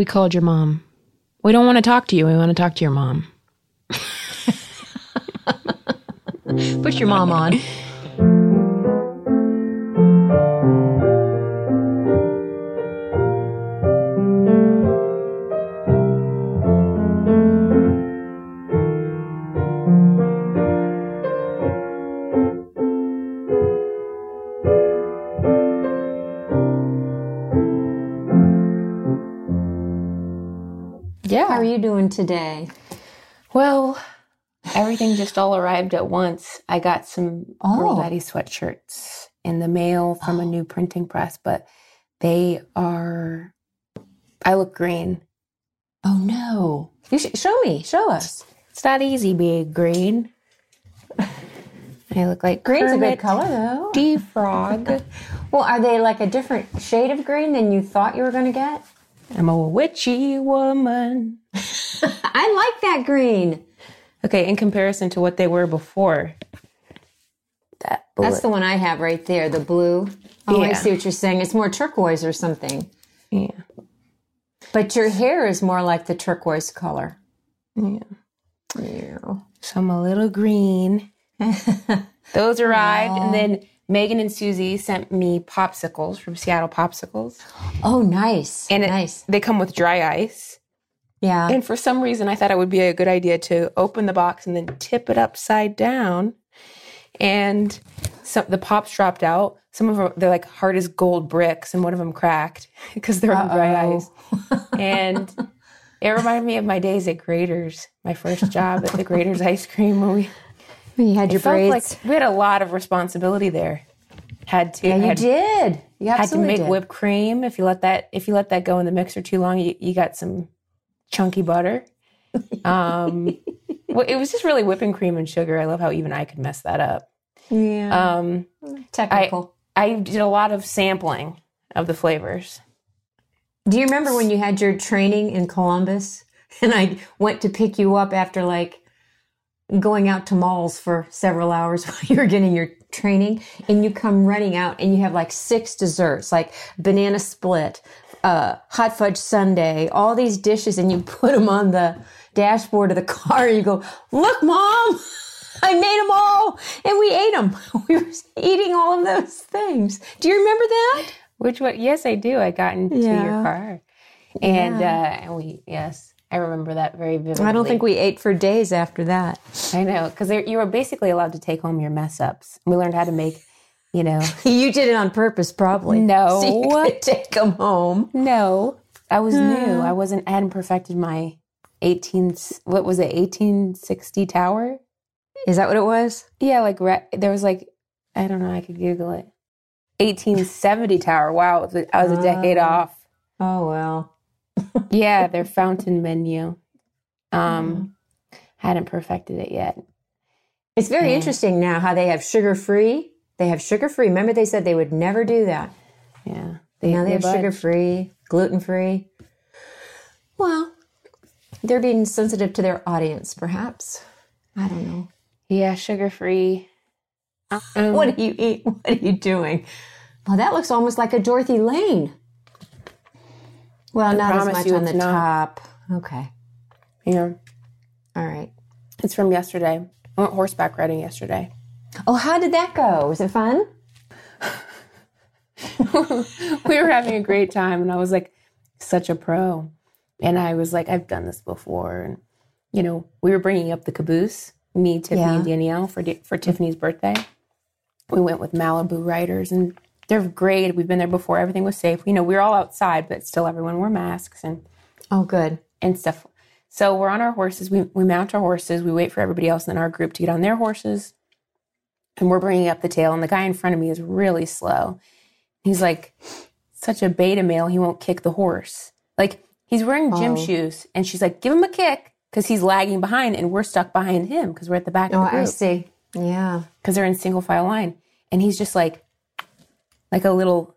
We called your mom. We don't want to talk to you. We want to talk to your mom. Put your mom on. Today? Well, everything just all arrived at once. I got some oh. Girl Oh. Daddy sweatshirts in the mail from a new printing press, but they are. I look green. Oh no! You should show me. Show us. It's not easy being green. I look like Green's a good color though. D Frog. Well, are they like a different shade of green than you thought you were going to get? I'm a witchy woman. I like that green. Okay, in comparison to what they were before. That That's the one I have right there, the blue. Oh, I see what you're saying. It's more turquoise or something. yeah. But your hair is more like the turquoise color. Yeah. Yeah. So I'm a little green. Those arrived, and then Megan and Susie sent me popsicles from Seattle Popsicles, Oh, nice. and it, nice. they come with dry ice. Yeah. And for some reason, I thought it would be a good idea to open the box and then tip it upside down. And some the pops dropped out. Some of them they're like hard as gold bricks, and one of them cracked because they're on dry ice. And it reminded me of my days at Graeter's, my first job at the Graeter's ice cream. When we you had your braids. like we had a lot of responsibility there. Had to yeah, you had, did. You had to make did. whipped cream. If you let that if you let that go in the mixer too long, you, you got some chunky butter. Um, well, it was just really whipping cream and sugar. I love how even I could mess that up. Yeah. Um, Technical. I did a lot of sampling of the flavors. Do you remember when you had your training in Columbus and I went to pick you up after like going out to malls for several hours while you're getting your training and you come running out and you have like six desserts like banana split, uh, hot fudge sundae, all these dishes and you put them on the dashboard of the car and you go, look mom, I made them all and we ate them. We were eating all of those things. Do you remember that? Which one? Yes, I do. I got into Yeah. your car, and uh, and we yes, I remember that very vividly. I don't think we ate for days after that. I know because you were basically allowed to take home your mess ups. We learned how to make, you know. You did it on purpose, probably. No. so could take them home. No, I was uh. new. I wasn't. I hadn't perfected my eighteen. What was it? Eighteen sixty tower. Is that what it was? Yeah, like re- there was like I don't know. I could Google it. Eighteen seventy tower. Wow, I was a decade Oh. off. Oh well. Yeah, their fountain menu. Um, hadn't perfected it yet. It's very interesting now how they have sugar free. They have sugar free. Remember, they said they would never do that. Yeah, they, Now they have sugar free, gluten free. Well, they're being sensitive to their audience, perhaps. I don't know. Yeah, sugar free. Um, What do you eat? What are you doing? Well, that looks almost like a Dorothy Lane. Well, not as much on the not. top. Okay. Yeah, All right. it's from yesterday. I went horseback riding yesterday. Oh, how did that go? Was it fun? we were having a great time and I was like such a pro. And I was like, I've done this before. And, you know, we were bringing up the caboose, me, Tiffany, Yeah. and Danielle for, for Tiffany's birthday. We went with Malibu riders and they're great. We've been there before. Everything was safe. You know, we were all outside, but still everyone wore masks and, Oh, good. and stuff. So we're on our horses. We, we mount our horses. We wait for everybody else in our group to get on their horses. And we're bringing up the tail. And the guy in front of me is really slow. He's like such a beta male. He won't kick the horse. Like he's wearing gym Oh. shoes. And she's like, give him a kick because he's lagging behind and we're stuck behind him because we're at the back Oh, of the oh, I see. Yeah. because they're in single file line. And he's just like, like a little,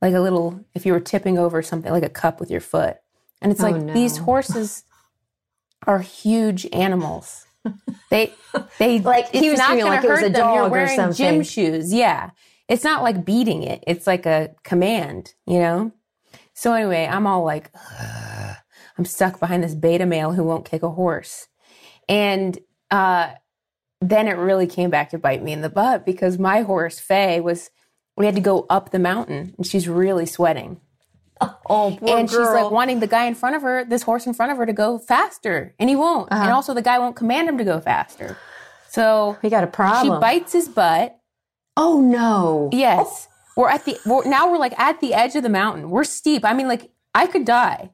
like a little, if you were tipping over something, like a cup with your foot. And it's Oh, like these horses are huge animals. They, they Like, he it's was not like it was a them. Dog or something. Gym shoes, yeah. It's not like beating it. It's like a command, you know. So anyway, I'm all like, "Ugh." I'm stuck behind this beta male who won't kick a horse. And uh, then it really came back to bite me in the butt because my horse, Faye, was, we had to go up the mountain and she's really sweating. Oh, poor and she's like wanting the guy in front of her, this horse in front of her, to go faster. And he won't. And uh-huh. also, the guy won't command him to go faster. So we got a problem. she bites his butt. oh no. Yes. We're at the, we're, now we're like at the edge of the mountain. We're steep. I mean, like, I could die.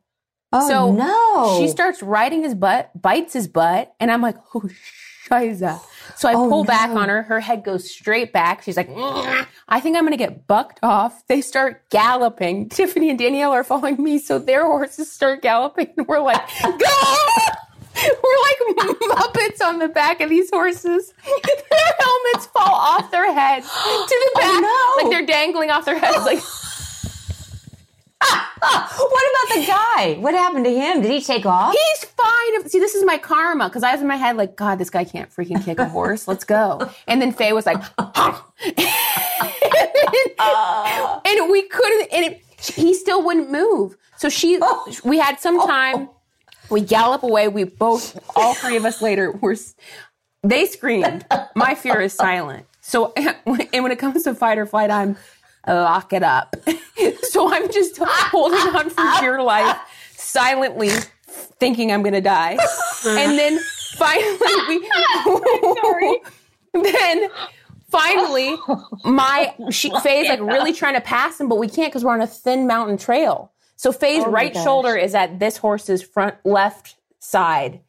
Oh So no. She starts riding his butt, bites his butt, and I'm like, oh, shiza. So I Oh, pull back on her. Her head goes straight back. She's like, "Mm, I think I'm going to get bucked off. They start galloping. Tiffany and Danielle are following me. So their horses start galloping. And we're like, go! We're like Muppets on the back of these horses. Their helmets fall off their heads to the back. Oh, no. Like they're dangling off their heads. Like, what about the guy? What happened to him? Did he take off? He's fine. See, this is my karma because I was in my head like, God, this guy can't freaking kick a horse. Let's go. And then Faye was like, and we couldn't. And it, he still wouldn't move. So she, oh. we had some oh. time. We gallop away. We both, all three of us later, were. They screamed. My fear is silent. So, and when it comes to fight or flight, I'm lock it up. so I'm just holding on for dear life, silently thinking I'm gonna die. And then finally we then finally my she Faye's like really trying to pass him, but we can't because we're on a thin mountain trail. So Faye's Oh right gosh. shoulder is at this horse's front left side.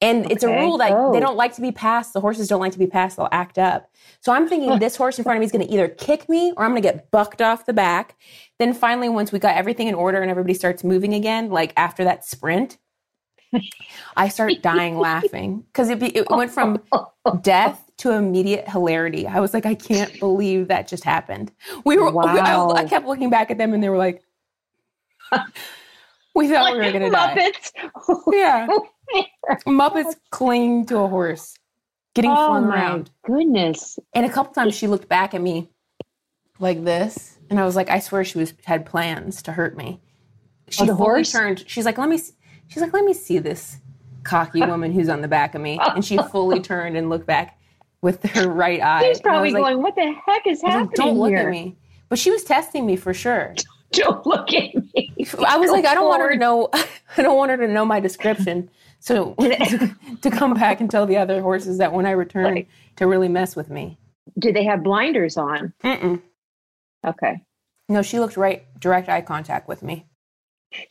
And it's a rule that Oh. they don't like to be passed. The horses don't like to be passed. They'll act up. So I'm thinking this horse in front of me is going to either kick me or I'm going to get bucked off the back. Then finally, once we got everything in order and everybody starts moving again, like after that sprint, I start dying laughing because it, be- it went from death to immediate hilarity. I was like, I can't believe that just happened. We were, Wow. I, I kept looking back at them and they were like, we thought we were going to die. Muppets. Yeah. Muppets clinging to a horse, getting oh flung my around. goodness. And a couple times she looked back at me like this, and I was like, I swear she was had plans to hurt me. She Oh, the horse? turned. She's like, let me. s- She's like, let me see this cocky woman who's on the back of me, and she fully turned and looked back with her right eye. She's probably was like- going, "What the heck is happening like, Don't look here?" at me. But she was testing me for sure. Don't look at me. I was like, I don't want her to know. I don't want her to know my description. So to, come back and tell the other horses that when I return Right. to really mess with me. Do they have blinders on? Mm-mm. Okay. No, she looked right, direct eye contact with me.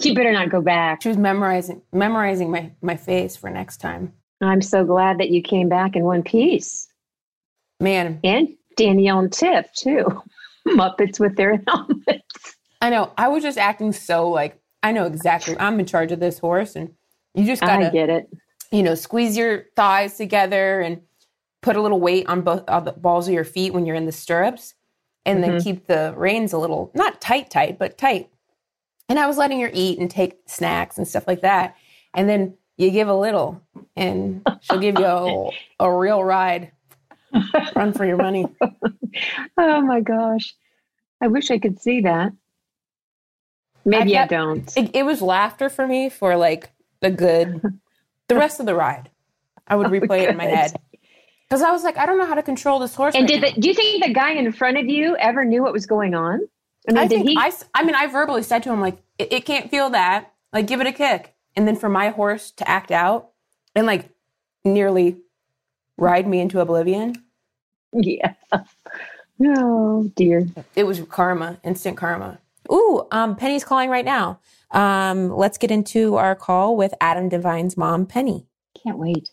You better not go back. She was memorizing memorizing my my face for next time. I'm so glad that you came back in one piece. Man, And Danielle and Tiff, too. Muppets with their helmets. I know. I was just acting so like I know exactly. I'm in charge of this horse, and you just gotta get it. you know squeeze your thighs together and put a little weight on both on the balls of your feet when you're in the stirrups, and then mm-hmm. keep the reins a little not tight tight but tight. And I was letting her eat and take snacks and stuff like that, and then you give a little, and she'll give you a, a real ride. Run for your money. Oh my gosh. I wish I could see that. Maybe I, kept- don't. it, it was laughter for me for like the good the rest of the ride i would replay it in my head because i was like i don't know how to control this horse And right did the, do you think the guy in front of you ever knew what was going on? I now. mean, I, did think he? I, s- I mean i verbally said to him like it, it can't feel that like give it a kick and then for my horse to act out and like nearly ride me into oblivion yeah. Oh dear. it was karma instant karma ooh um penny's calling right now um let's get into our call with adam devine's mom penny Can't wait.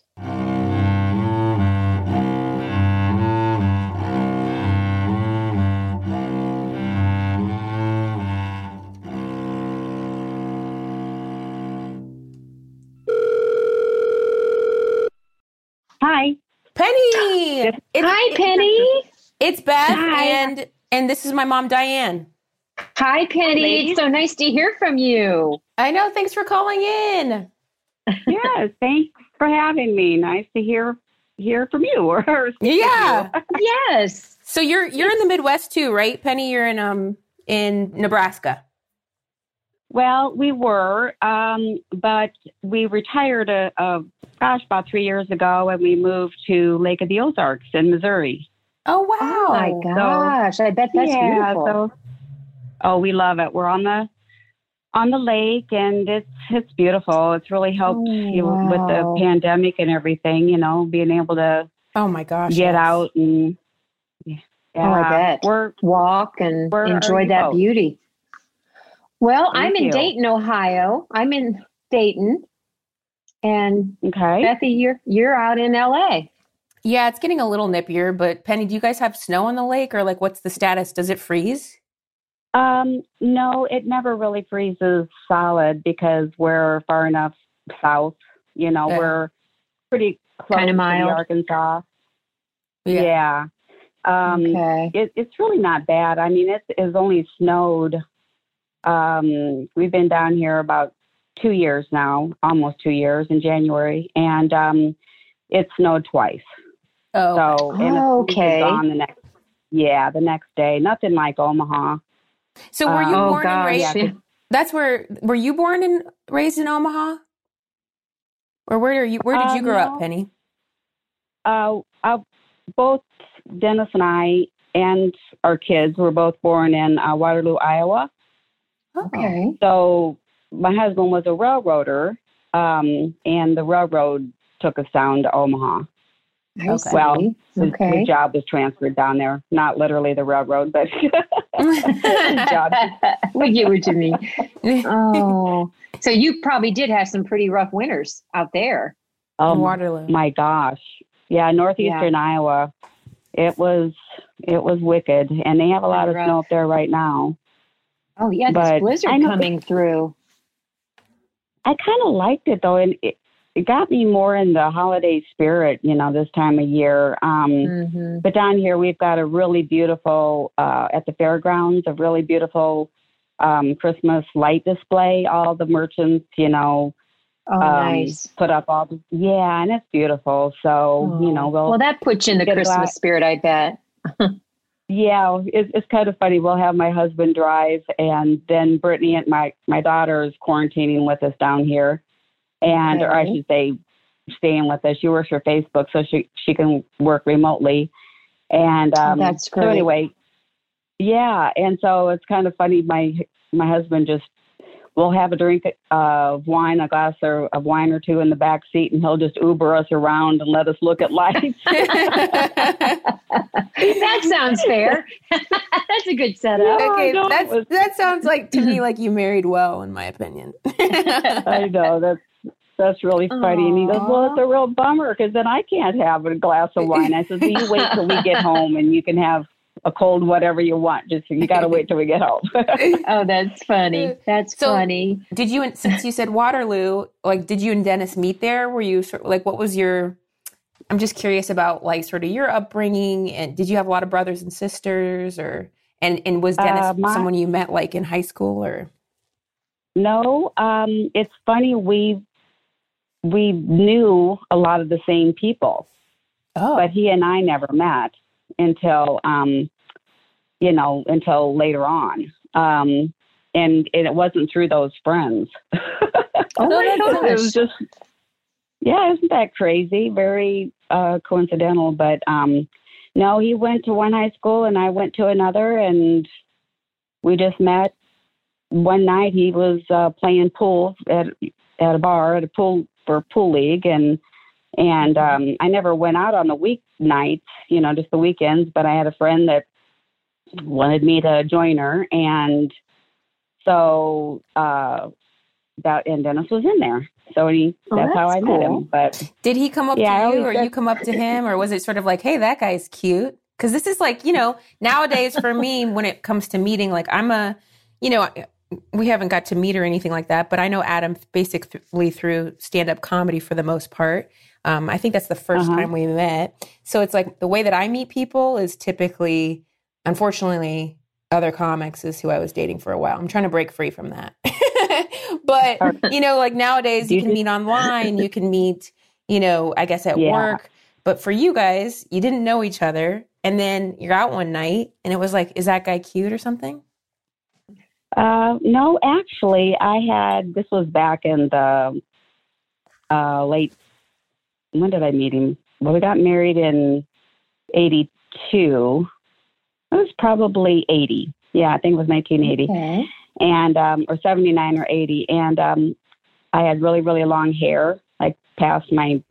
Hi. penny It's- Hi, Penny. It's Beth Hi. and and this is my mom Diane. Hi, Penny. ladies. It's so nice to hear from you. I know, thanks for calling in. yes, thanks for having me. Nice to hear hear from you. Or Yeah. you. Yes. So you're you're in the Midwest too, right? Penny, you're in um in Nebraska. Well, we were, um, but we retired a, a gosh about three years ago, and we moved to Lake of the Ozarks in Missouri. Oh wow! Oh my gosh, I bet that's yeah, beautiful. so oh, we love it. We're on the on the lake, and it's it's beautiful. It's really helped Oh, you know, with the pandemic and everything. You know, being able to Oh my gosh! get yes. out and yeah, Oh, I bet. we're Walk and Where are enjoy that both? beauty. Well, Thank I'm in you. Dayton, Ohio. I'm in Dayton, and okay. Bethy, you're you're out in LA. Yeah, it's getting a little nippier. But Penny, do you guys have snow on the lake, or like what's the status? Does it freeze? Um, no, it never really freezes solid because we're far enough south. You know, Yeah. we're pretty close Kinda to mild. Arkansas. Yeah. Um, okay. it, it's really not bad. I mean, it's, has only snowed. Um, we've been down here about two years now, almost two years in January, and um, it snowed twice. Oh, So, and it's Okay. gone the next. Yeah, the next day. Nothing like Omaha. So were you uh, oh born and raised? yeah. That's where were you born and raised in Omaha? Or where are you? Where did you Um, grow up. Penny? Uh, uh, both Dennis and I and our kids were both born in uh, Waterloo, Iowa. Okay. So my husband was a railroader, um, and the railroad took us down to Omaha. I Okay. Well, His, okay. his job was transferred down there. Not literally the railroad, but job. we get what you mean. Oh, so you probably did have some pretty rough winters out there. Oh Waterloo. my gosh, yeah, northeastern Iowa. It was it was wicked, and they have a lot of Rough. snow up there right now. Oh yeah, But this blizzard coming through. I kind of liked it though, and it, it got me more in the holiday spirit. You know, this time of year. Um, hmm But down here, we've got a really beautiful uh, at the fairgrounds, a really beautiful um, Christmas light display. All the merchants, you know, Oh, um, nice. put up all the yeah, and it's beautiful. So you know, we'll, well, that puts you in the Christmas that. spirit, I bet. yeah, it's, it's kind of funny. We'll have my husband drive, and then Brittany and my my daughter is quarantining with us down here, and or I should say, staying with us. She works for Facebook, so she she can work remotely, and um, that's So great. anyway, yeah, and so it's kind of funny. My my husband just will have a drink of wine, a glass or, of wine or two in the back seat, and he'll just Uber us around and let us look at lights. that sounds fair. That's a good setup. okay, I know, it that's was- that sounds like to me like you married well, in my opinion. I know that's that's really funny. And he goes, "Well, it's a real bummer because then I can't have a glass of wine." I said, "So you wait till we get home, and you can have a cold whatever you want. Just you got to wait till we get home." Oh, that's funny. That's So- funny. did you, since you said Waterloo, like, did you and Dennis meet there? Were you sort like, what was your? I'm just curious about like sort of your upbringing, and did you have a lot of brothers and sisters, or and and was Dennis Uh, my- someone you met like in high school, or? no, um, it's funny. We we knew a lot of the same people, Oh, but he and I never met until um, you know until later on. Um, and, and it wasn't through those friends. Oh my it was just yeah isn't that crazy? Very uh coincidental but um no he went to one high school and i went to another and we just met. One night he was uh playing pool at at a bar at a pool for pool league and and um i never went out on the weeknights you know just the weekends but i had a friend that wanted me to join her and so uh that and Dennis was in there. So he Oh, that's, how that's I met him. But did he come up Yeah, to you, or said- you come up to him, or was it sort of like, hey, that guy's cute? Because this is like, you know, nowadays for me, when it comes to meeting, like I'm a, you know, we haven't got to meet or anything like that, but I know Adam basically through stand up comedy for the most part. Um, I think that's the 1st Uh-huh. time we met. So it's like the way that I meet people is typically, unfortunately, other comics is who I was dating for a while. I'm trying to break free from that. but, you know, like nowadays you can meet online, you can meet, you know, I guess at Yeah. work. But for you guys, you didn't know each other. And then you're out one night and it was like, is that guy cute or something? Uh, no, actually, I had this was back in the uh, late. When did I meet him? Well, we got married in '82. It was probably '80. Yeah, I think it was 1980, Okay. and um, or '79 or '80. And um, I had really, really long hair, like past my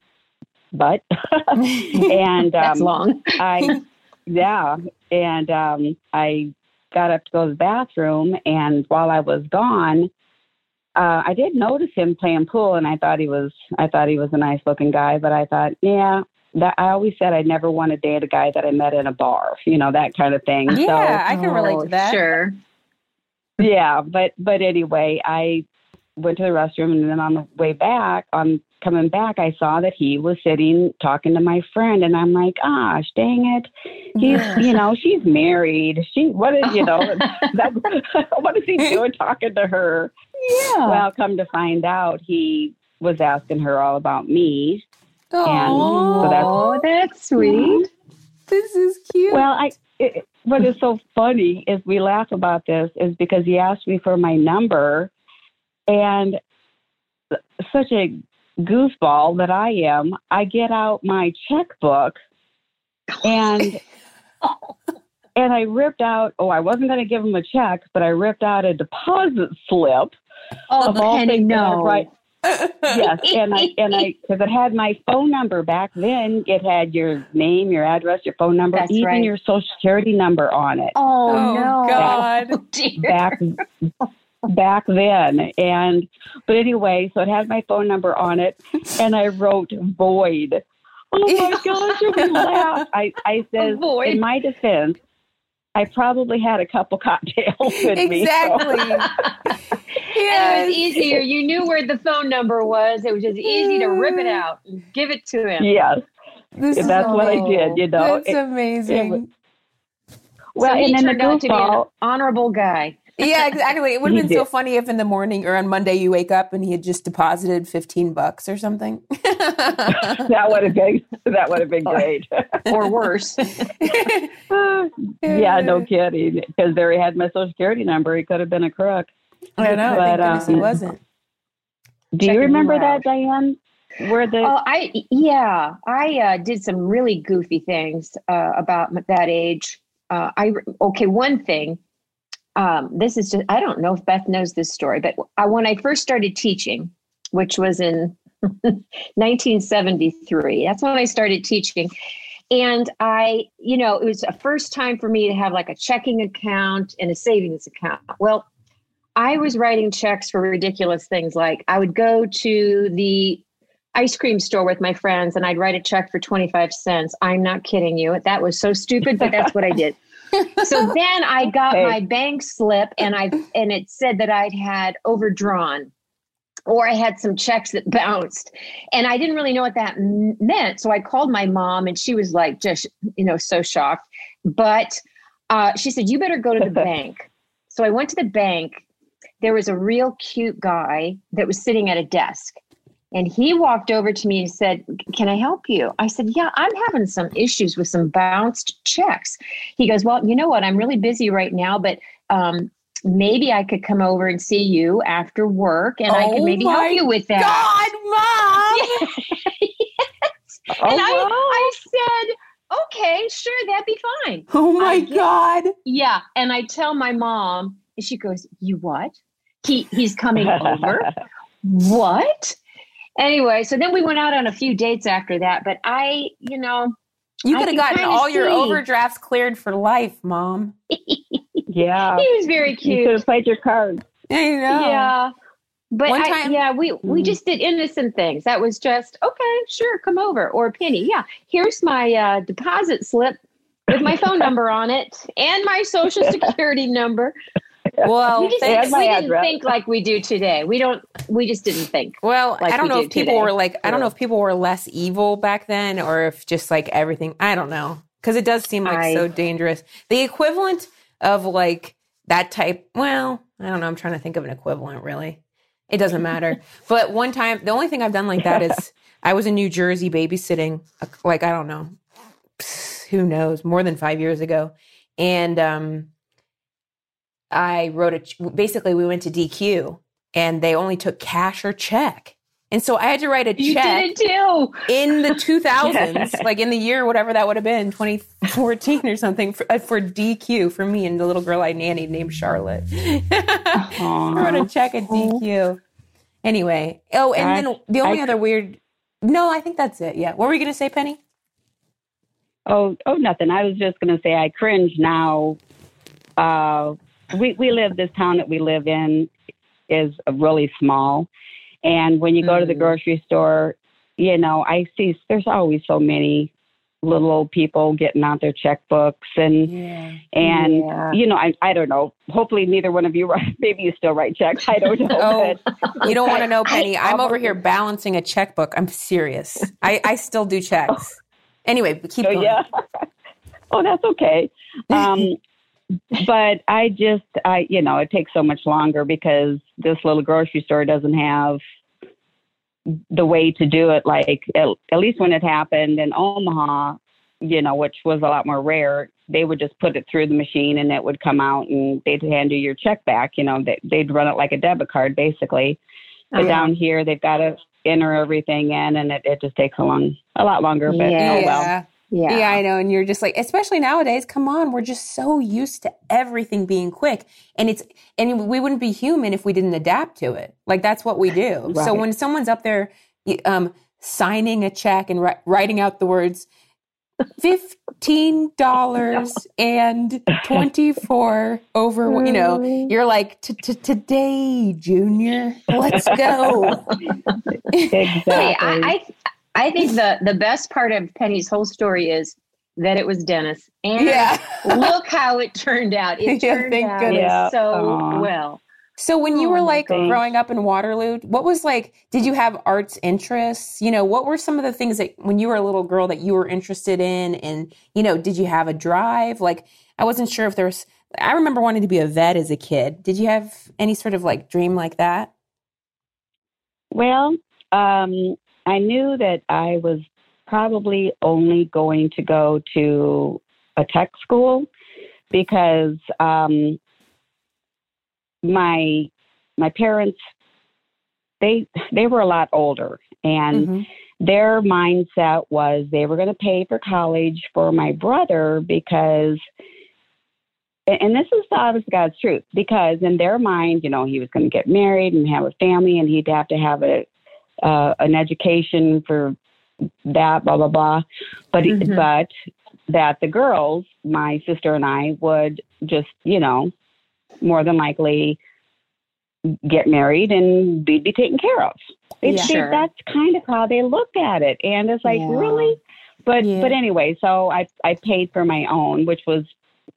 butt, and That's um, long. I, yeah, and um, I got up to go to the bathroom, and while I was gone, uh, I did notice him playing pool, and I thought he was, I thought he was a nice looking guy, but I thought, yeah, that I always said I'd never want to date a guy that I met in a bar, you know, that kind of thing. Yeah, I can relate Oh, to that. Sure. Yeah, but but anyway, I went to the restroom, and then on the way back, on coming back, I saw that he was sitting talking to my friend, and I'm like, gosh, dang it. He's, you know, she's married. She, what is, you know, that, what is he doing talking to her? Yeah. Well, come to find out, he was asking her all about me. Aw, so that's- oh, that's sweet. this is cute. Well, I, it, what is so funny is we laugh about this is because he asked me for my number, and such a goofball that I am, I get out my checkbook and and I ripped out. Oh, I wasn't going to give him a check, but I ripped out a deposit slip. Oh, of all Penny, things I no. write- yes, and I and I because it had my phone number back then. It had your name, your address, your phone number, That's even right. your social security number on it. Oh, oh no. God. Oh, dear. back back then and but anyway so it had my phone number on it and i wrote void oh my gosh we laughed i i said in my defense i probably had a couple cocktails with me so- Exactly. And it was easier. You knew where the phone number was. It was just easy to rip it out and give it to him. yes This is that's what i did you know That's It- amazing. well so he and then the out to be an honorable guy. Yeah, exactly. It would have He been so funny if in the morning or on Monday you wake up and he had just deposited 15 bucks or something. that would have been that would have been great Or worse. yeah no kidding because there he had my social security number he could have been a crook I know. But, Thank goodness he um, wasn't. do Checking you you remember out. that diane where the Oh, I yeah, I uh, did some really goofy things uh, about that age. Uh, I okay, one thing. Um, this is just I don't know if Beth knows this story, but I, when I first started teaching, which was in 1973, that's when I started teaching. And I, you know, it was a first time for me to have like a checking account and a savings account. Well, I was writing checks for ridiculous things like I would go to the ice cream store with my friends and I'd write a check for 25 cents. I'm not kidding you. That was so stupid, but that's what I did. So then I got Hey. my bank slip and I and it said that I'd had overdrawn or I had some checks that bounced. And I didn't really know what that meant. So I called my mom and she was like just, you know, so shocked. But uh, she said, You better go to the bank. So I went to the bank. There was a real cute guy that was sitting at a desk. And he walked over to me and said, Can I help you? I said, Yeah, I'm having some issues with some bounced checks. He goes, Well, you know what? I'm really busy right now, but um, maybe I could come over and see you after work and I Oh could maybe help you with that. God, mom. oh, and I, wow. I said, Okay, sure, that'd be fine. Oh my I God. Yeah. And I tell my mom, and she goes, You what? He he's coming over? what? Anyway, so then we went out on a few dates after that, but I, you know, You could have gotten kinda all your overdrafts cleared for life, mom. yeah he was very cute. you could have played your cards I know. Yeah. But One I, yeah, we we Mhm. just did innocent things. That was just okay, sure, come over. Or Penny, yeah, here's my uh, deposit slip with my phone number on it and my social security number. Well, we just thanks- And my we didn't think like we do today. We don't. We just didn't think. Well, like I don't we know do if people today. were like, I don't know if people were less evil back then or if just like everything, I don't know. Cause it does seem like I- so dangerous. The equivalent of like that type, well, I don't know. I'm trying to think of an equivalent really. It doesn't matter. but one time, the only thing I've done like that is I was in New Jersey babysitting, like, I don't know, who knows, more than five years ago. And, um, I wrote a, basically, we went to DQ and they only took cash or check. And so I had to write a You check did it too. in the 2000s, like in the year, whatever that would have been, 2014 or something, for, uh, for DQ for me and the little girl I nannied named Charlotte. I wrote a check at DQ. Anyway, oh, and then the only I- other weird. No, I think that's it. Yeah. What were we going to say, Penny? Oh, oh, nothing. I was just going to say I cringe now. Uh, we we live this town that we live in is really small, and when you go to the Mm. grocery store, you know I see there's always so many little old people getting out their checkbooks and Yeah. and Yeah. you know I I don't know. Hopefully neither one of you write. Maybe you still write checks. I don't know. Oh, You don't want to know, Penny. I- I'm over here balancing a checkbook. I'm serious. I, I still do checks. Anyway, keep Oh going. yeah. oh, that's okay. Um, but I just, I, you know, it takes so much longer because this little grocery store doesn't have the way to do it. Like at, at least when it happened in Omaha, you know, which was a lot more rare, they would just put it through the machine and it would come out and they'd hand you your check back. You know, they, they'd run it like a debit card basically. But Oh, down here, they've got to enter everything in, and it, it just takes a long, a lot longer. But Yeah. oh well. Yeah. Yeah. Yeah, I know. And you're just like, especially nowadays, come on, we're just so used to everything being quick. And it's, and we wouldn't be human if we didn't adapt to it. Like that's what we do. So when someone's up there, um, signing a check and ri- writing out the words, $15 and 24 over, you know, you're like, "T- t- today, Junior, let's go. Exactly. Hey, I, I I think the the best part of Penny's whole story is that it was Dennis, and yeah. look how it turned out. It Yeah, turned thank out goodness. Yeah. so Aw. well. So when you Oh were like gosh. growing up in Waterloo, what was like did you have arts interests? You know, what were some of the things that when you were a little girl that you were interested in and you know, did you have a drive? Like I wasn't sure if there was I remember wanting to be a vet as a kid. Did you have any sort of like dream like that? Well, um, I knew that I was probably only going to go to a tech school because um, my my parents they they were a lot older and Mhm. their mindset was they were going to pay for college for my brother because and and this is the honest God's truth because in their mind, you know, he was going to get married and have a family, and he'd have to have a uh, an education for that, blah blah blah. But Mhm. but that the girls, my sister and I, would just you know more than likely get married and we'd be taken care of. They, Yeah. they- Sure. that's kind of how they look at it, and it's like Yeah. really. But Yeah. but anyway, so I I paid for my own, which was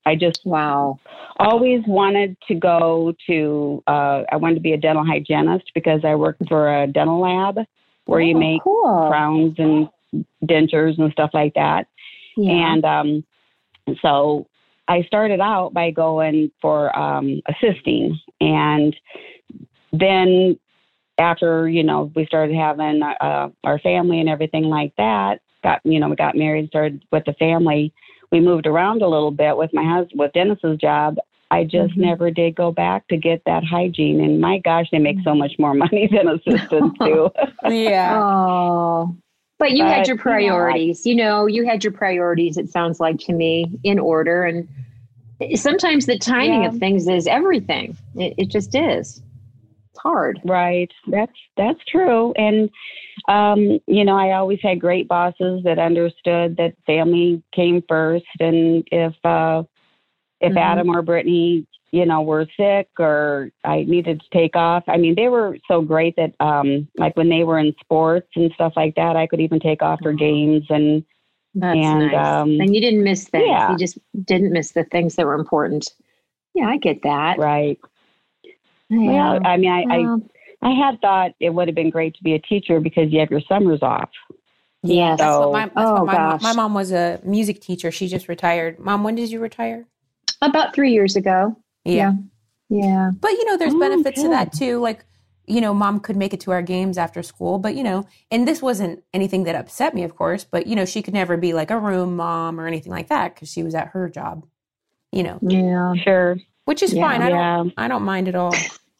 I just Wow. always wanted to go to uh I wanted to be a dental hygienist because I worked for a dental lab where you Oh, make cool. crowns and dentures and stuff like that. Yeah. And um so I started out by going for um assisting and then after, you know, we started having uh our family and everything like that, got you know, we got married, started with the family. We moved around a little bit with my husband with Dennis's job. I just Mhm. never did go back to get that hygiene and my gosh, they make so much more money than assistants do. Yeah. Oh. But you had But, your you know, I- priorities. You know, you had your priorities, it sounds like to me, in order. And sometimes the timing Yeah. of things is everything. It, it just is. It's hard. Right. That's that's true. And um, you know, I always had great bosses that understood that family came first and if uh if Mhm. Adam or Brittany, you know, were sick or I needed to take off. I mean, they were so great that um like when they were in sports and stuff like that, I could even take off for games and That's And, nice. um, and you didn't miss things. yeah. You just didn't miss the things that were important. Yeah, I get that. right. Yeah. Well, I mean I, Well, I I had thought it would have been great to be a teacher because you have your summers off. yes. That's what So- my, that's Oh, what my, mom, gosh. my mom was a music teacher. She just retired. Mom, when did you retire? About three years ago. Yeah. Yeah. But you know, there's Oh, benefits to that too. Like, you know, mom could make it to our games after school, but you know, and this wasn't anything that upset me, of course, but you know, she could never be like a room mom or anything like that because she was at her job. You know. Yeah. Sure. which is Yeah. fine. I Yeah. don't I don't mind at all.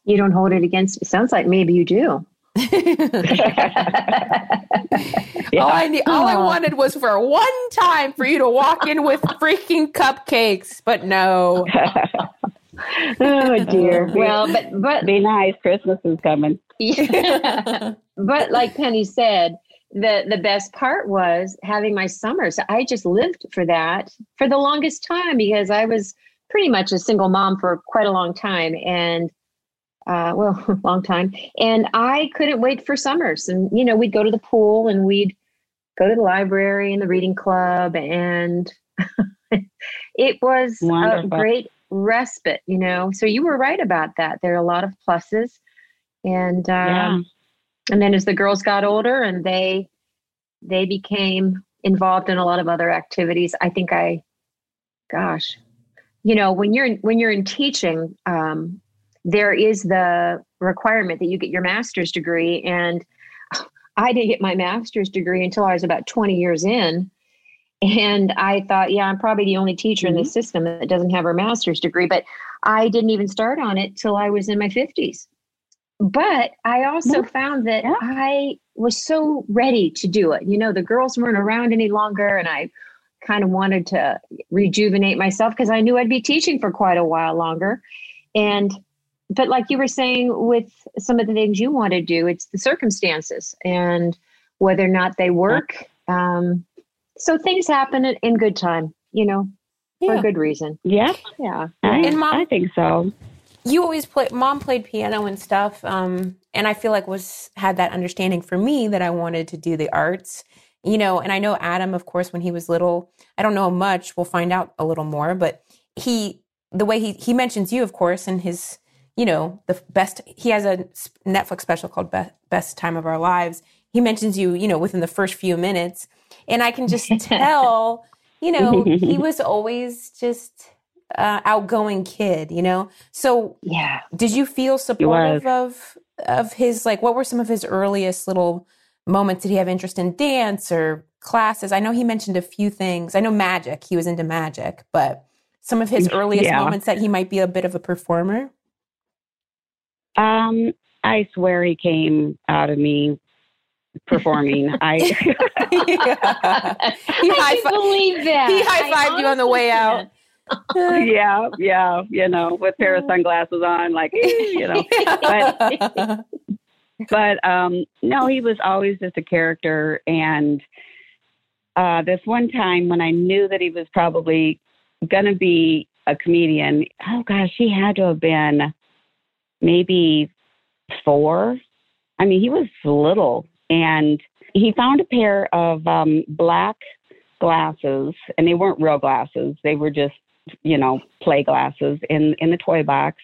You don't hold it against. me. sounds like maybe you do. Yeah. All I need, all I wanted was for one time for you to walk in with freaking cupcakes, but no. oh dear. Well, but but Be nice. Christmas is coming. Yeah. but like Penny said, the the best part was having my summers. I just lived for that for the longest time because I was pretty much a single mom for quite a long time and uh, well, long time. And I couldn't wait for summers. And you know, we'd go to the pool and we'd go to the library and the reading club and it was Wonderful. a great respite, you know. So you were right about that. There are a lot of pluses. And um, Yeah. and then as the girls got older and they they became involved in a lot of other activities i think i gosh you know when you're when you're in teaching um, there is the requirement that you get your master's degree and i didn't get my master's degree until i was about 20 years in and i thought yeah i'm probably the only teacher in the mm-hmm. system that doesn't have her master's degree but i didn't even start on it till i was in my 50s but I also Yeah. found that Yeah. I was so ready to do it. You know, the girls weren't around any longer, and I kind of wanted to rejuvenate myself because I knew I'd be teaching for quite a while longer. And, but like you were saying, with some of the things you want to do, it's the circumstances and whether or not they work. Um, so things happen in- in good time, you know, for Yeah. a good reason. Yeah. Yeah. I, And Mom- I think so. you always play mom played piano and stuff um and i feel like was had that understanding for me that i wanted to do the arts you know and i know adam of course when he was little i don't know much we'll find out a little more but he the way he he mentions you of course and his you know the best he has a netflix special called best, best time of our lives. He mentions you you know within the first few minutes. And i can just tell you know he was always just uh, outgoing kid you know? So Yeah. did you feel supportive of of his like what were some of his earliest little moments? Did he have interest in dance or classes? I know he mentioned a few things. I know magic he was into magic but some of his earliest Yeah. moments that he might be a bit of a performer Um, I swear he came out of me performing. I Yeah. He I high can fi- believe that. he high-fived you on the way out. yeah, yeah, you know, with a pair of sunglasses on, like eh, you know. But but um no, he was always just a character and uh this one time when I knew that he was probably gonna be a comedian, oh gosh, he had to have been maybe four. I mean, he was little and he found a pair of um black glasses and they weren't real glasses. They were just, you know, play glasses in in the toy box.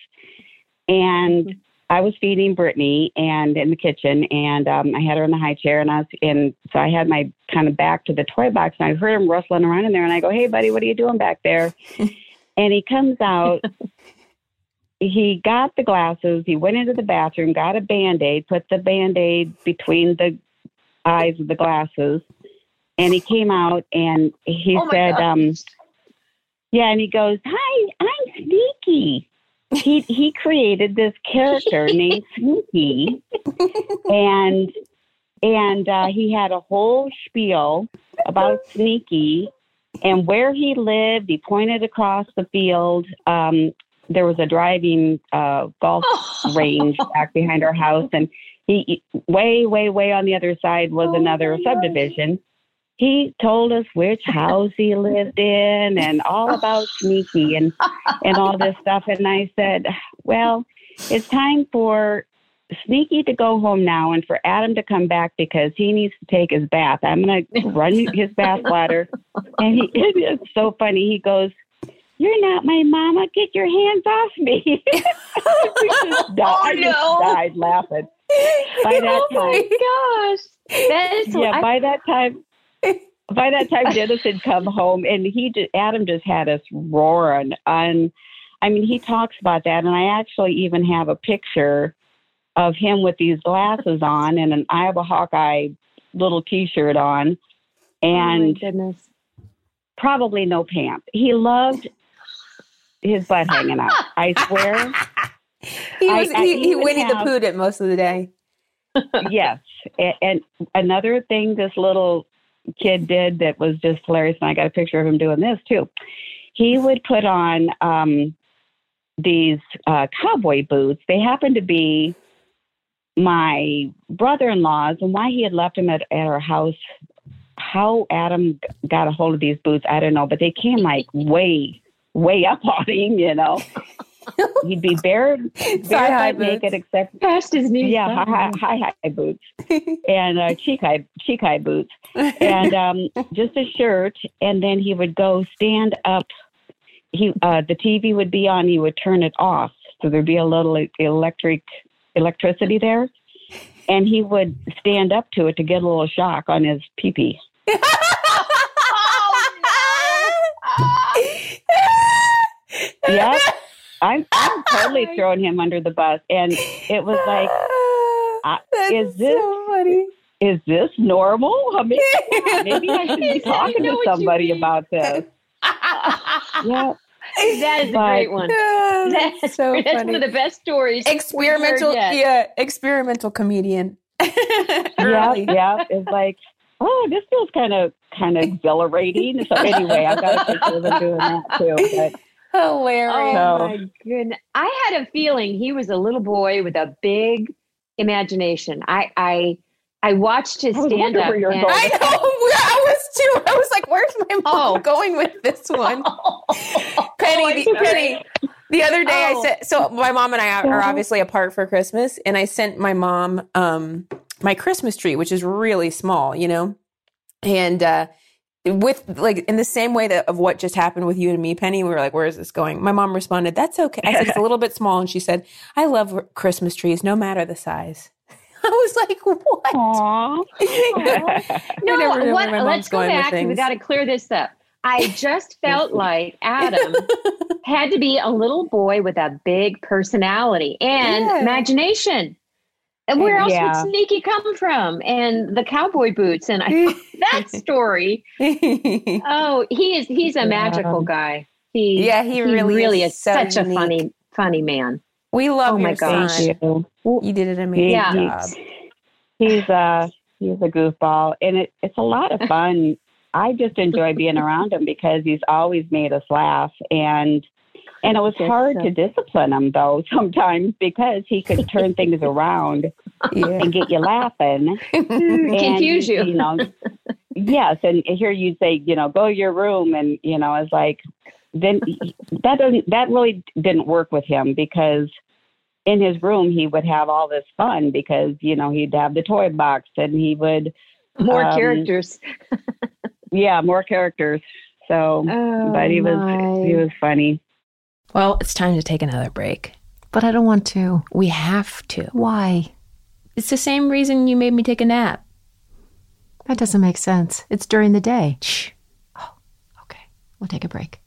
And I was feeding Brittany and in the kitchen, and um, I had her in the high chair, and I was and so I had my kind of back to the toy box, and I heard him rustling around in there, and I go, "Hey, buddy, what are you doing back there?" and he comes out. He got the glasses. He went into the bathroom, got a band aid, put the band aid between the eyes of the glasses, and he came out and he Oh said, um, "Yeah," and he goes, "Hi, I'm Sneaky." he he created this character named Sneaky, and and uh, he had a whole spiel about Sneaky and where he lived. He pointed across the field. Um, there was a driving uh, golf range back behind our house, and he way way way on the other side was Oh another subdivision. He told us which house he lived in and all about Sneaky and and all this stuff. And I said, well, it's time for Sneaky to go home now and for Adam to come back because he needs to take his bath. I'm going to run his bath water. And he, it's so funny. He goes, you're not my mama. Get your hands off me. we just died, Oh, I just died laughing. By oh, that oh time, my gosh. That is yeah, I- by that time, by that time, Dennis had come home, and he just Adam just had us roaring. On, I mean, he talks about that, and I actually even have a picture of him with these glasses on and an Iowa Hawkeye little T-shirt on, oh and goodness. probably no pants. He loved his butt hanging out. I swear. He was I he, he even Winnie the Poohed it most of the day. yes. And, and another thing this little kid did that was just hilarious, and I got a picture of him doing this too. He would put on um, these uh, cowboy boots. They happened to be my brother in law's, and why he had left them at, at our house. How Adam got a hold of these boots, I don't know, but they came like way, way up on him, you know. He'd be bare, bare Thigh-high butt naked, boots. except Past his knees. yeah, high, high, high, high boots and uh, cheek high cheek high boots, and um, just a shirt. And then he would go stand up. He uh, the TV would be on. He would turn it off, so there'd be a little electric electricity there, and he would stand up to it to get a little shock on his pee pee. Yeah, I'm I'm totally throwing him under the bus, and it was like, I- That's is this- so funny? is this normal? I mean, maybe I should be talking to somebody about this. Yeah, that is a But- great one. Oh, that's That's, so that's funny. one of the best stories. experimental, yeah, experimental comedian. yeah, yeah. It's like, oh, this feels kind of kind of exhilarating. So anyway, I've got a picture of him doing that too. But Oh Hilarious. So- my goodness! I had a feeling he was a little boy with a big imagination. I I I watched his stand wondering up. where you were and- going. I know. I was too. I was like, "Where's my mom Oh. going with this one?" Penny, Oh, the. Penny. The other day, Oh. I said, so my mom and I are, are obviously apart for Christmas, and I sent my mom um, my Christmas tree, which is really small, you know, and uh, with like in the same way that of what just happened with you and me, Penny. We were like, "Where is this going?" My mom responded, "That's okay." I said, "It's a little bit small," and she said, "I love Christmas trees, no matter the size." I was like, "What?" No, what, let's go back. We got to clear this up. I just felt like Adam had to be a little boy with a big personality and Yeah. imagination. And where else Yeah. would Sneaky come from? And the cowboy boots. And I that story. Oh, he is he's a magical guy. He Yeah, he really really is is, so such unique. a funny funny man. we love Oh my your gosh. son. Thank you. You did an amazing Yeah. job. He's uh he's a goofball, and it, it's a lot of fun. I just enjoy being around him because he's always made us laugh, and and it was hard sir. to discipline him though sometimes because he could turn things around Yeah. and get you laughing. and Confuse you. You know, yes, and here you'd say, you know, go to your room, and you know, it's like then that doesn't that really didn't work with him because in his room he would have all this fun because you know he'd have the toy box and he would More Um, characters. yeah more characters. So, Oh, but he was my. he was funny. Well, it's time to take another break. But I don't want to. We have to. Why? It's the same reason you made me take a nap. That doesn't make sense. It's during the day. Shh. Oh, okay, we'll take a break.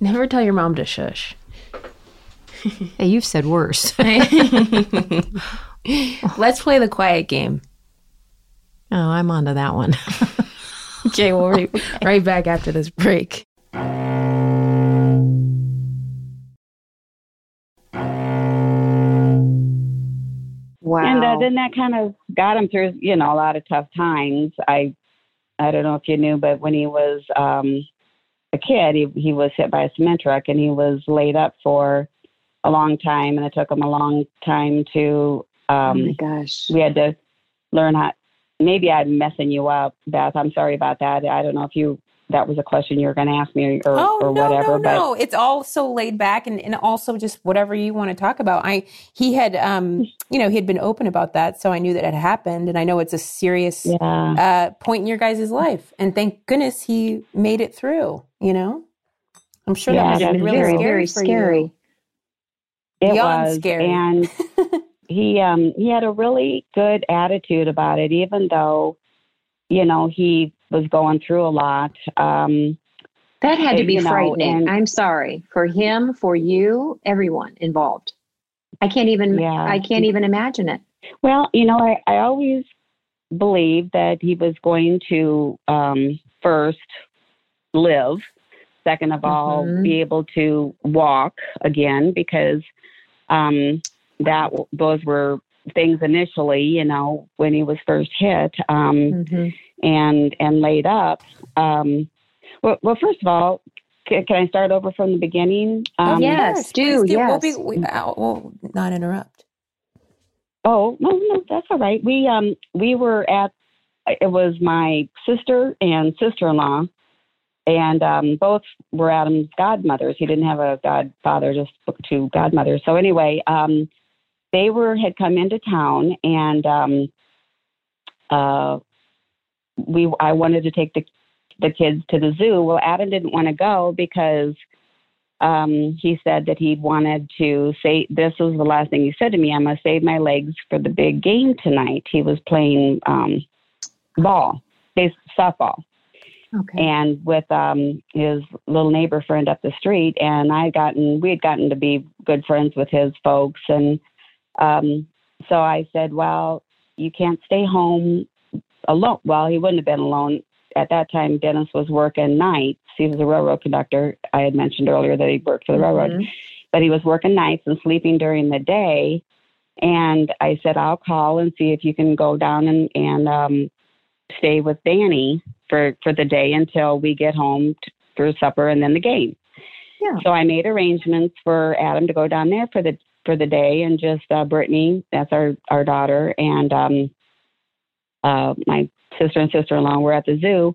Never tell your mom to shush. Hey, you've said worse. Let's play the quiet game. Oh, I'm onto that one. Okay, we'll be right back after this break. Wow. And uh, then that kind of got him through, you know, a lot of tough times. I, I don't know if you knew, but when he was um, a kid, he he was hit by a cement truck and he was laid up for a long time, and it took him a long time to. oh Um, my gosh. we had to learn how. Maybe I'm messing you up, Beth. I'm sorry about that. I don't know if you that was a question you were going to ask me or, Oh or no, whatever. no, no! It's all so laid back, and, and also just whatever you want to talk about. I he had, um, you know, he had been open about that, so I knew that it happened, and I know it's a serious yeah, uh, point in your guys' life, and thank goodness he made it through. You know, I'm sure Yeah, that that's was really very, scary very for scary. you. it beyond was, scary. and he um he had a really good attitude about it, even though you know he was going through a lot. Um, That had to be know, frightening. I'm sorry for him, for you, everyone involved. I can't even. Yeah. I can't even imagine it. Well, you know, I, I always believed that he was going to um, first live Second of all, Mhm. be able to walk again because um, that those were things initially, you know, when he was first hit um, Mhm. And and laid up. Um, well, well, first of all, can, can I start over from the beginning? Um, Yes, do, please We'll, be, yes. we, uh, we'll not interrupt. Oh no, no, that's all right. We um we were at it was my sister and sister in law, and um, both were Adam's godmothers. He didn't have a godfather, just two godmothers. So anyway, um, they were had come into town, and um, uh, we I wanted to take the the kids to the zoo. Well, Adam didn't want to go because um, he said that he wanted to say this was the last thing he said to me. I'm gonna save my legs for the big game tonight. He was playing um, ball, softball, Okay. and with um, his little neighbor friend up the street. And I gotten we had gotten to be good friends with his folks, and um, so I said, well, you can't stay home alone. Well, he wouldn't have been alone at that time. Dennis was working nights. He was a railroad conductor. I had mentioned earlier that he worked for the railroad Mhm. but he was working nights and sleeping during the day. And I said, I'll call and see if you can go down and, and um, stay with Danny for, for the day until we get home t- for supper and then the game. Yeah. So I made arrangements for Adam to go down there for the for the day and just uh, Brittany, that's our our daughter, and um, uh, my sister and sister in law were at the zoo,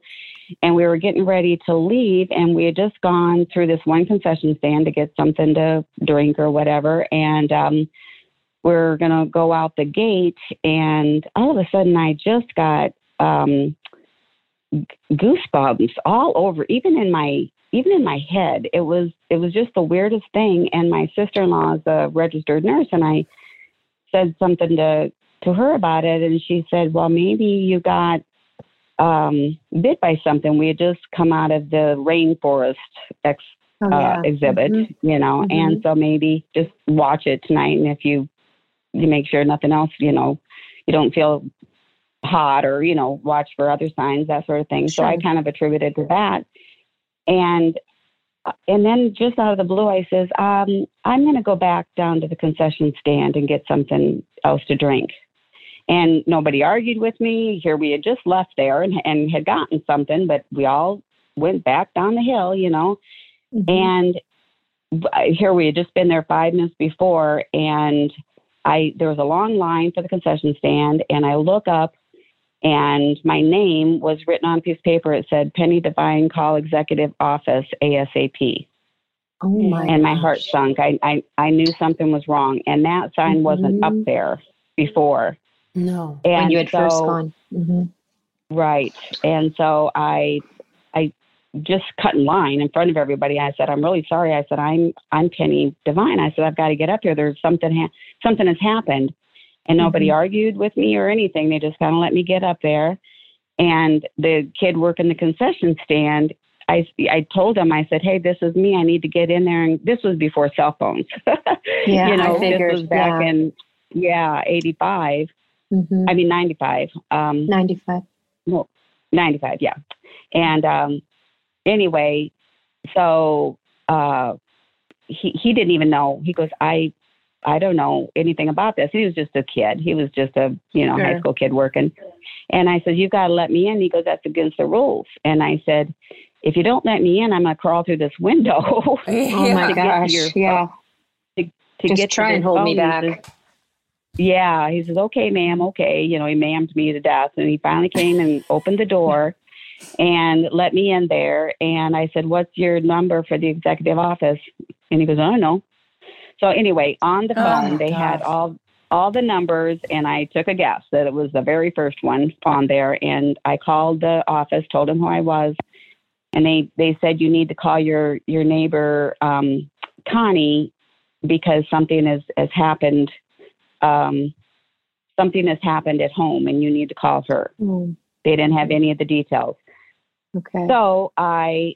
and we were getting ready to leave and we had just gone through this one concession stand to get something to drink or whatever and um we're going to go out the gate and all of a sudden i just got um goosebumps all over even in my even in my head. It was it was just the weirdest thing and my sister-in-law is a registered nurse and i said something to to her about it and she said well maybe you got um, bit by something. We had just come out of the rainforest ex, Oh, uh, yeah. exhibit, Mhm. you know, Mhm. and so maybe just watch it tonight. And if you you make sure nothing else, you know, you don't feel hot or you know, watch for other signs, that sort of thing. So I kind of attributed to that, and uh, and then just out of the blue, I says, um, I'm going to go back down to the concession stand and get something else to drink. And nobody argued with me. Here we had just left there and, and had gotten something, but we all went back down the hill, you know. Mhm. And here we had just been there five minutes before, and I there was a long line for the concession stand, and I look up, and my name was written on a piece of paper. It said Penny Devine Call Executive Office ASAP, oh my. and my heart sunk. I I, I knew something was wrong, and that sign wasn't up Mhm. there before. No. And when you had first so- gone. hmm Right. And so I I just cut in line in front of everybody. I said, I'm really sorry. I said, I'm I'm Penny Devine. I said, I've got to get up here. There's something ha- something has happened. And nobody Mhm. argued with me or anything. They just kind of let me get up there. And the kid working the concession stand, I, I told him, I said, hey, this is me. I need to get in there. And this was before cell phones. Yeah, you know, I figured, this was back yeah. in, yeah, 85. Hmm I mean, 95. Um, 95. 95 yeah and um anyway so uh he he didn't even know he goes i i don't know anything about this he was just a kid he was just a you know high school kid working and i said you've got to let me in he goes that's against the rules and i said if you don't let me in i'm going to crawl through this window Oh my to to gosh. your- yeah. to Just get to try and hold me back. says- yeah, he says, "Okay, ma'am, okay." You know, he ma'amed me to death, and he finally came and opened the door and let me in there. And I said, "What's your number for the executive office?" And he goes, "I don't know." So anyway, on the Oh, phone, they had all all the numbers, and I took a guess that it was the very first one on there. And I called the office, told them who I was, and they they said you need to call your your neighbor um, Connie because something has has happened. Um, something has happened at home, and you need to call her. Mm, They didn't have any of the details, okay. so I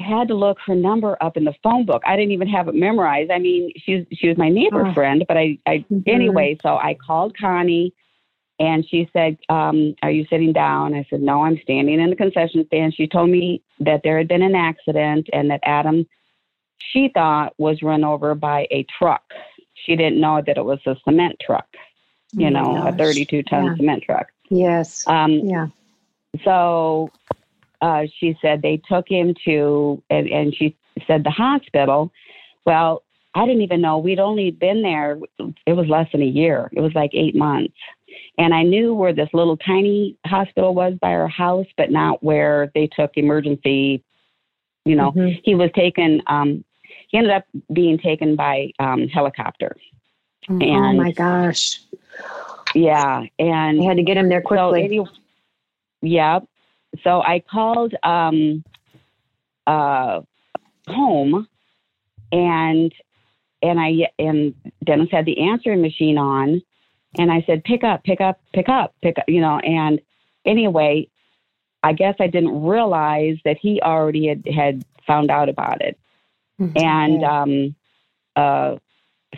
had to look her number up in the phone book. I didn't even have it memorized. I mean, she's she was my neighbor Oh. friend, but I, I Mhm. anyway. So I called Connie, and she said, um, Are you sitting down? I said, No, I'm standing in the concession stand. She told me that there had been an accident and that Adam, she thought, was run over by a truck. She didn't know that it was a cement truck, you Oh know, a 32 ton Yeah. cement truck. Yes. Um, Yeah. so uh, she said they took him to, and, and she said the hospital. Well, I didn't even know we'd only been there. It was less than a year. It was like eight months, and I knew where this little tiny hospital was by our house, but not where they took emergency. You know, Mhm. he was taken. Um, he ended up being taken by um, helicopter, Mm. Oh and my gosh. yeah, and I had to get him there So quickly. any, yeah. So I called um, uh, home, and and I and Dennis had the answering machine on, and I said, "Pick up, pick up, pick up, pick up," you know. And anyway, I guess I didn't realize that he already had had found out about it, Mhm. and um, uh,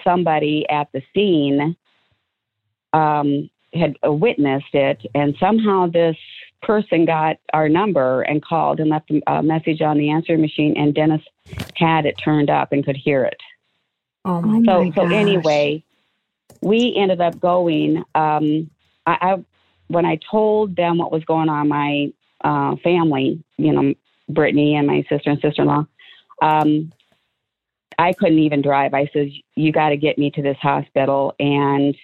somebody at the scene um, had uh, witnessed it, and somehow this person got our number and called and left a message on the answering machine, and Dennis had it turned up and could hear it. Oh my Oh So, my so gosh. anyway, we ended up going. Um, I, I when I told them what was going on, my uh, family, you know, Brittany and my sister and sister in law, um, I couldn't even drive. I said, "You got to get me to this hospital," and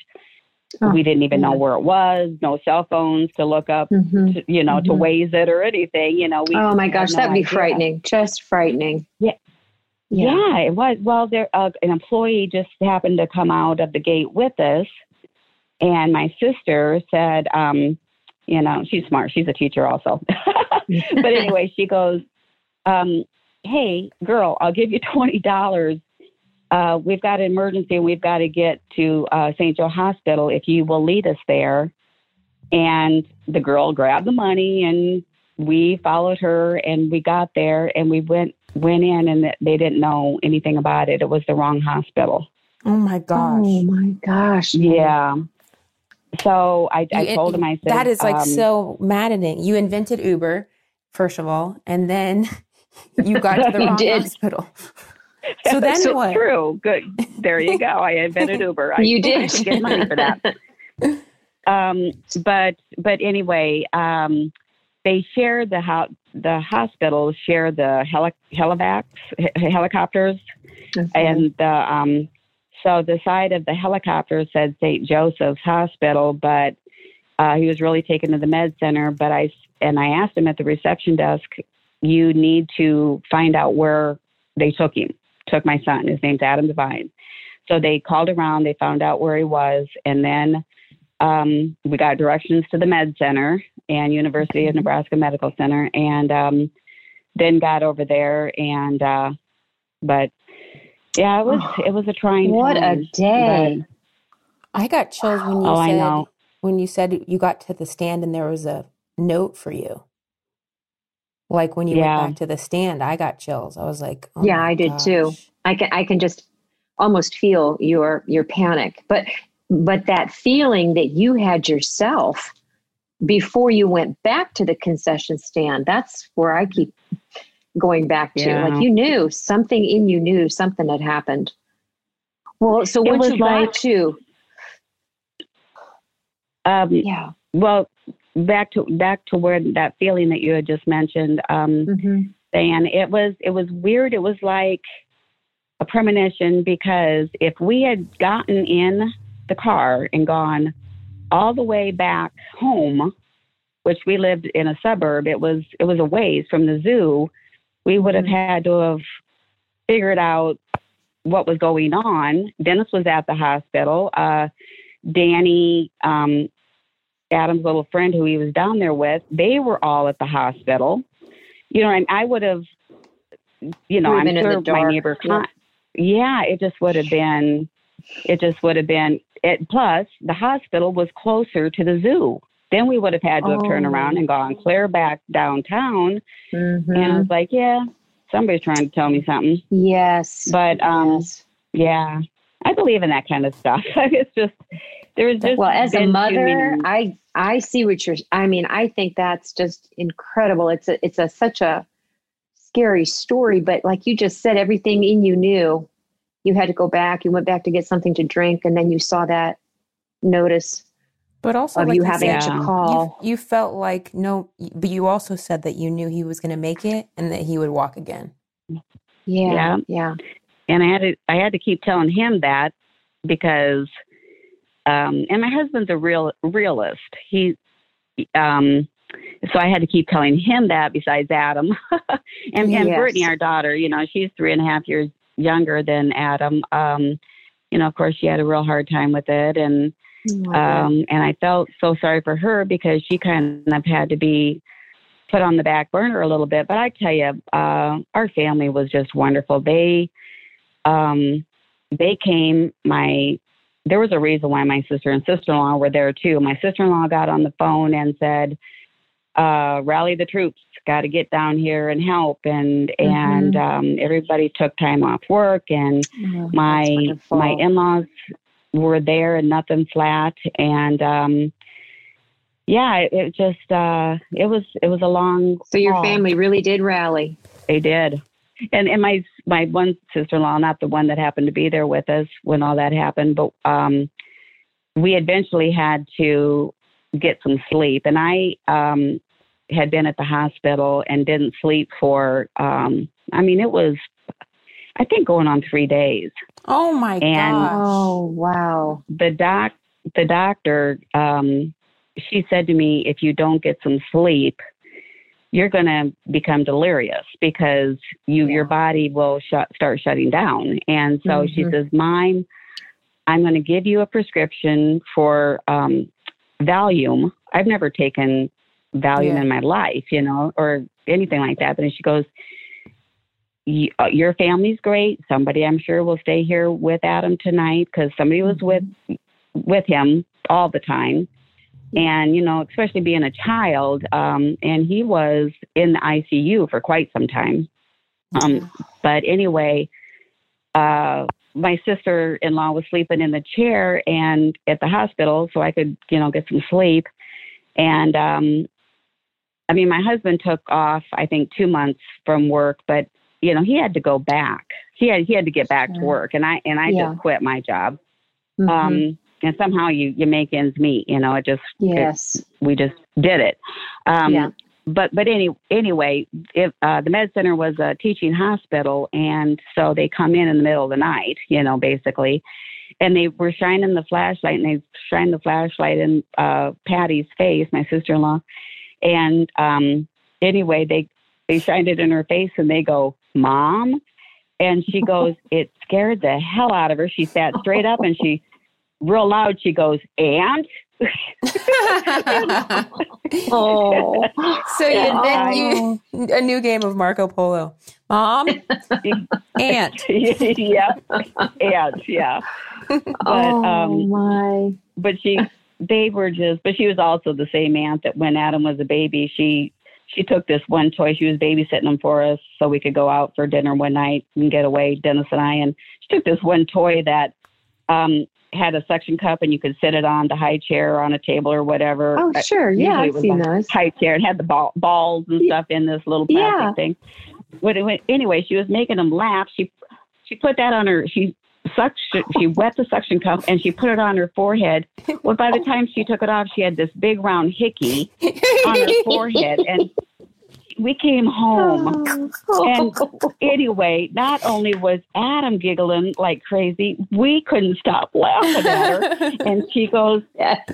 Oh, we didn't even know where it was. No cell phones to look up, Mhm. to, you know, to Mhm. waze it or anything. You know, we. Oh my gosh, no that'd be frightening. Just frightening. Yeah. Yeah, it was. Well, there uh, an employee just happened to come out of the gate with us, and my sister said, um, you know, she's smart. She's a teacher also. but anyway, she goes, um, "Hey, girl, I'll give you twenty dollars. Uh, we've got an emergency, and we've got to get to uh, St. Joe Hospital. If you will lead us there." And the girl grabbed the money, and we followed her, and we got there, and we went went in, and they didn't know anything about it. It was the wrong hospital. Oh my gosh. Oh my gosh. Yeah. So I, I You- told him, I said, that is like um, so maddening. You invented Uber, first of all, and then you got to the wrong did. hospital. So then so what? True. Good. There you go. I invented Uber. I, You did. should get money for that. Um, but but anyway, um, they share the ho- the hospitals share the heli- helivacs he- helicopters, Okay. and the um, so the side of the helicopter said St. Joseph's Hospital, but uh, he was really taken to the med center. But I and I asked him at the reception desk, you need to find out where they took him. Took my son. His name's Adam Devine. So they called around. They found out where he was, and then um, we got directions to the med center and University of Nebraska Medical Center, and um, then got over there. And uh, but yeah, it was it was a trying. what a day. I got chills when you Oh, I said know. when you said you got to the stand and there was a note for you. Like when you Yeah. went back to the stand, I got chills. I was like, oh Yeah, I did too. I can I can just almost feel your your panic. But but that feeling that you had yourself before you went back to the concession stand, that's where I keep going back to. Yeah. Like you knew something in you knew something had happened. Well, so what you like- to Um, yeah. well, back to back to where that feeling that you had just mentioned. Um, Mm-hmm. Dan, it was it was weird. It was like a premonition because if we had gotten in the car and gone all the way back home, which we lived in a suburb, it was it was a ways from the zoo. We would have had to have figured out what was going on. Dennis was at the hospital. Uh, Danny, um, Adam's little friend who he was down there with, they were all at the hospital. You know, and I would have, you know, I'm been in the sure my neighbor, yeah. con- yeah, it just would have been, it just would have been. It plus the hospital was closer to the zoo. Then we would have had to have turned Oh. around and gone clear back downtown. Mhm. And I was like, yeah, somebody's trying to tell me something. Yes. But um, yes. yeah, I believe in that kind of stuff. it's just there's just well as a mother i i see what you're i mean i think that's just incredible. It's a it's a such a scary story but like you just said everything in you knew. You had to go back you went back to get something to drink and then you saw that notice But also, of like you you having said, to call. you, you felt like no, but you also said that you knew he was going to make it and that he would walk again. yeah Yeah. yeah. And I had to I had to keep telling him that because um and my husband's a real realist. He um so I had to keep telling him that besides Adam. and and Yes. Brittany, our daughter, you know, she's three and a half years younger than Adam. Um, you know, of course she had a real hard time with it and Oh, um and I felt so sorry for her because she kind of had to be put on the back burner a little bit. But I tell you, uh, our family was just wonderful. They um, they came. My there was a reason why my sister and sister in law were there too. My sister in law got on the phone and said, uh, "Rally the troops! Got to get down here and help." And and um, everybody took time off work and Oh, my my in-laws were there and nothing flat and um yeah it, it just uh it was it was a long so your haul. family really did rally they did and and my my one sister-in-law not the one that happened to be there with us when all that happened but um we eventually had to get some sleep. And i um had been at the hospital and didn't sleep for um i mean it was i think going on 3 days. Oh my And- gosh. oh wow. the doc the doctor um she said to me if you don't get some sleep you're going to become delirious because you your body will shut, start shutting down and so she Mhm. says mine i'm going to give you a prescription for um valium i've never taken valium Yeah. in my life you know or anything like that but then she goes uh, your family's great. Somebody, I'm sure, will stay here with Adam tonight because somebody was with with him all the time. And you know, especially being a child, um, and he was in the ICU for quite some time. Um, but anyway, uh, my sister-in-law was sleeping in the chair and at the hospital, so I could, you know, get some sleep. And um, I mean, my husband took off, I think, two months from work, but you know, he had to go back. He had he had to get back to work, and I and I Yeah. just quit my job. Mhm. Um, and somehow you you make ends meet. You know, it just yes we just did it. Um, Yeah. But but any anyway, if uh, the med center was a teaching hospital, and so they come in in the middle of the night, you know, basically, and they were shining the flashlight, and they shined the flashlight in uh, Patty's face, my sister-in-law, and um, anyway, they they shined it in her face, and they go, "Mom," and she goes, "It scared the hell out of her." She sat straight up, and she real loud, she goes, "And." oh so you, Yeah. then you a new game of Marco Polo. Mom, aunt. yeah, yeah, yeah. But oh um, my but she, they were just. But she was also the same aunt that when Adam was a baby, she she took this one toy. She was babysitting him for us, so we could go out for dinner one night and get away, Dennis and I. And she took this one toy that um had a suction cup, and you could sit it on the high chair or on a table or whatever. oh sure yeah it i've was seen those high chair and had the ball, balls and stuff in this little plastic Yeah. thing. Went, anyway, she was making them laugh. She she put that on her. She suction. She wet the suction cup and she put it on her forehead. Well, by the time she took it off, she had this big round hickey on her forehead, and we came home. Oh. And anyway, not only was Adam giggling like crazy, we couldn't stop laughing at her. And she goes,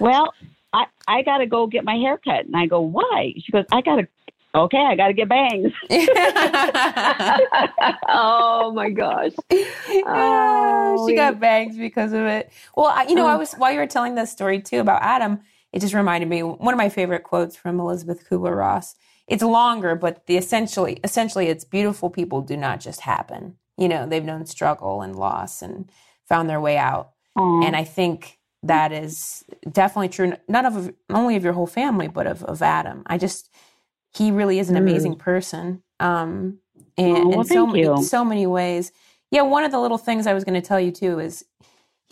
well, I, I got to go get my hair cut. And I go, why? She goes, I got to, okay, I got to get bangs. oh my gosh Oh, she Oh, got bangs because of it. Well, I, you know, I Oh. was while you were telling that story too about Adam, it just reminded me one of my favorite quotes from Elizabeth Kubler Ross. It's longer, but the essentially essentially it's beautiful people do not just happen. You know, they've known struggle and loss and found their way out. And I think that is definitely true, not of only of your whole family, but of, of Adam. I just he really is an Mm. amazing person. Um, and Oh, well, in so in so many ways. Yeah, one of the little things I was going to tell you too is